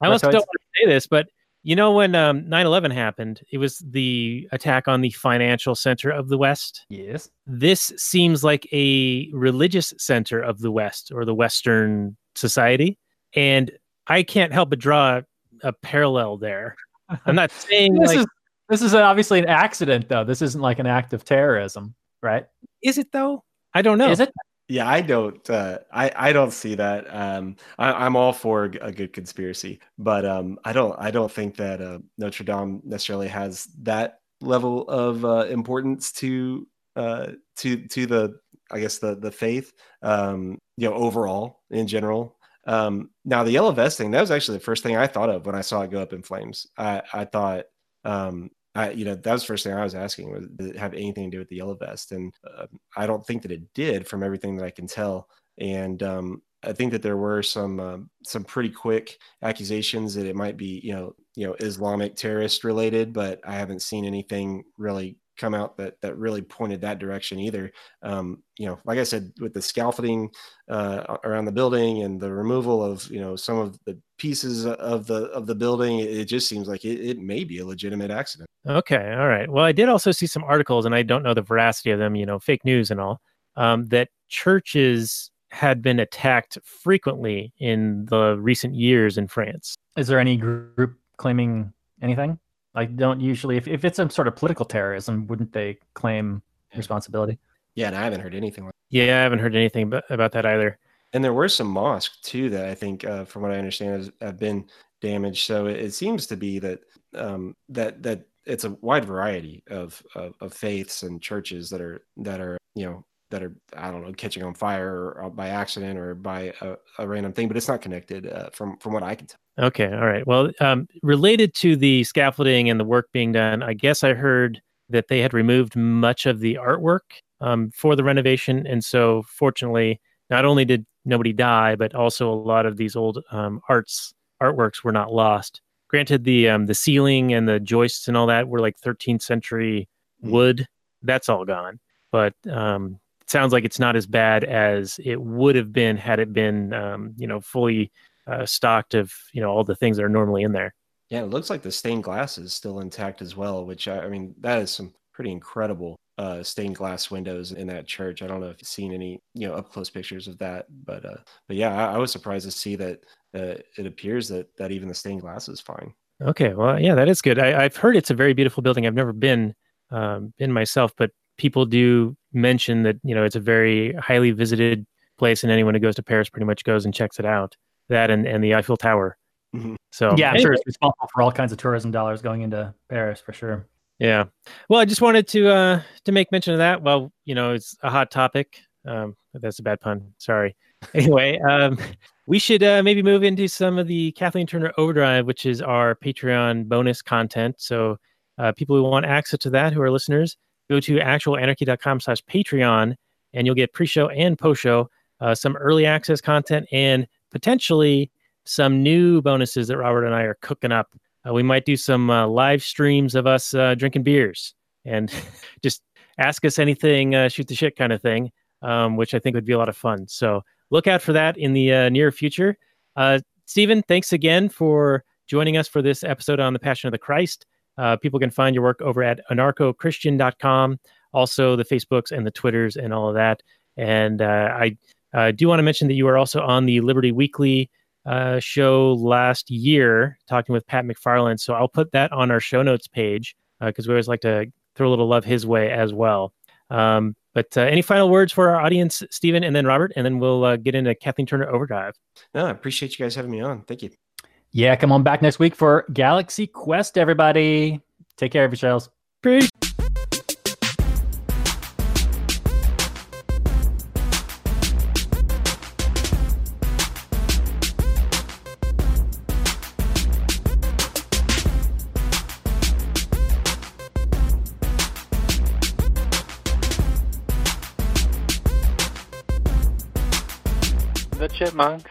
I almost don't want to say this, but you know when um 9/11 happened, it was the attack on the financial center of the West. Yes. This seems like a religious center of the West or the Western society, and I can't help but draw a parallel there. I'm not saying This like, is this is obviously an accident, though. This isn't like an act of terrorism, right? is it though? I don't know. Is it? Yeah, I don't. Uh, I I don't see that. Um, I, I'm all for a, good conspiracy, but um, I don't. I don't think that uh, Notre Dame necessarily has that level of uh, importance to uh, to to the I guess the the faith. Um, you know, overall in general. Um, now the yellow vest thing. That was actually the first thing I thought of when I saw it go up in flames. I I thought. Um, I, you know, that was the first thing I was asking was, did it have anything to do with the yellow vest? And uh, I don't think that it did from everything that I can tell. And um, I think that there were some um, some pretty quick accusations that it might be, you know, you know, Islamic terrorist related, but I haven't seen anything really come out that that really pointed that direction either. Um, you know, like I said, with the scaffolding uh, around the building and the removal of you know some of the pieces of the of the building, it just seems like it, it may be a legitimate accident. Okay, all right. Well, I did also see some articles, and I don't know the veracity of them. You know, fake news and all. Um, that churches had been attacked frequently in the recent years in France. Is there any group claiming anything? Like, don't usually, if, if it's some sort of political terrorism, wouldn't they claim Yeah. responsibility? Yeah, and I haven't heard anything like. Yeah, I haven't heard anything about, about that either. And there were some mosques too that I think, uh, from what I understand, has, have been damaged. So it, it seems to be that um, that that it's a wide variety of, of of faiths and churches that are that are you know that are I don't know catching on fire by accident or by a, a random thing, but it's not connected uh, from from what I can tell. Okay, all right. Well, um, related to the scaffolding and the work being done, I guess I heard that they had removed much of the artwork um, for the renovation, and so fortunately, not only did nobody die, but also a lot of these old um, arts artworks were not lost. granted, the um, the ceiling and the joists and all that were like 13th century Mm. wood. That's all gone. But um, sounds like it's not as bad as it would have been had it been, um, you know, fully uh, stocked of you know all the things that are normally in there. Yeah, it looks like the stained glass is still intact as well, which I, I mean, that is some pretty incredible uh, stained glass windows in that church. I don't know if you've seen any, you know, up close pictures of that, but uh, but yeah, I, I was surprised to see that uh, it appears that that even the stained glass is fine. Okay, well, yeah, that is good. I, I've heard it's a very beautiful building. I've never been um, been myself, but people do mention that you know it's a very highly visited place, and anyone who goes to Paris pretty much goes and checks it out. That and, and the Eiffel Tower. Mhm. So yeah, I'm anyway, sure it's responsible for all kinds of tourism dollars going into Paris for sure. Yeah. Well, I just wanted to uh to make mention of that. Well, you know, it's a hot topic. Um, that's a bad pun. Sorry. Anyway, um, we should uh, maybe move into some of the Kathleen Turner Overdrive, which is our Patreon bonus content. So, uh, people who want access to that, who are listeners, go to actualanarchy.com/slash Patreon, and you'll get pre-show and post-show, uh, some early access content, and potentially some new bonuses that Robert and I are cooking up. Uh, we might do some uh, live streams of us uh, drinking beers and just ask us anything, uh, shoot the shit kind of thing, um, which I think would be a lot of fun. So look out for that in the uh, near future. Stephen, thanks again for joining us for this episode on the Passion of the Christ. Uh, people can find your work over at anarchochristian.com, also the Facebooks and the Twitters and all of that. And uh, I uh, do want to mention that you are also on the Liberty Weekly uh, show last year, talking with Pat McFarland. So I'll put that on our show notes page because we always like to throw a little love his way as well. Um, but uh, any final words for our audience, Stephen, and then Robert, and then we'll uh, get into Kathleen Turner Overdrive. No, I appreciate you guys having me on. Thank you. Yeah, come on back next week for Galaxy Quest, everybody. Take care of yourselves. Peace. The Chipmunks.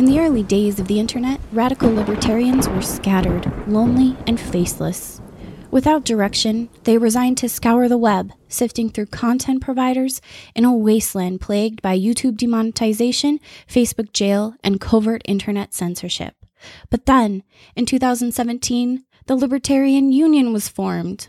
In the early days of the internet, radical libertarians were scattered, lonely, and faceless. Without direction, they resigned to scour the web, sifting through content providers in a wasteland plagued by YouTube demonetization, Facebook jail, and covert internet censorship. But then, in 2017, the Libertarian Union was formed.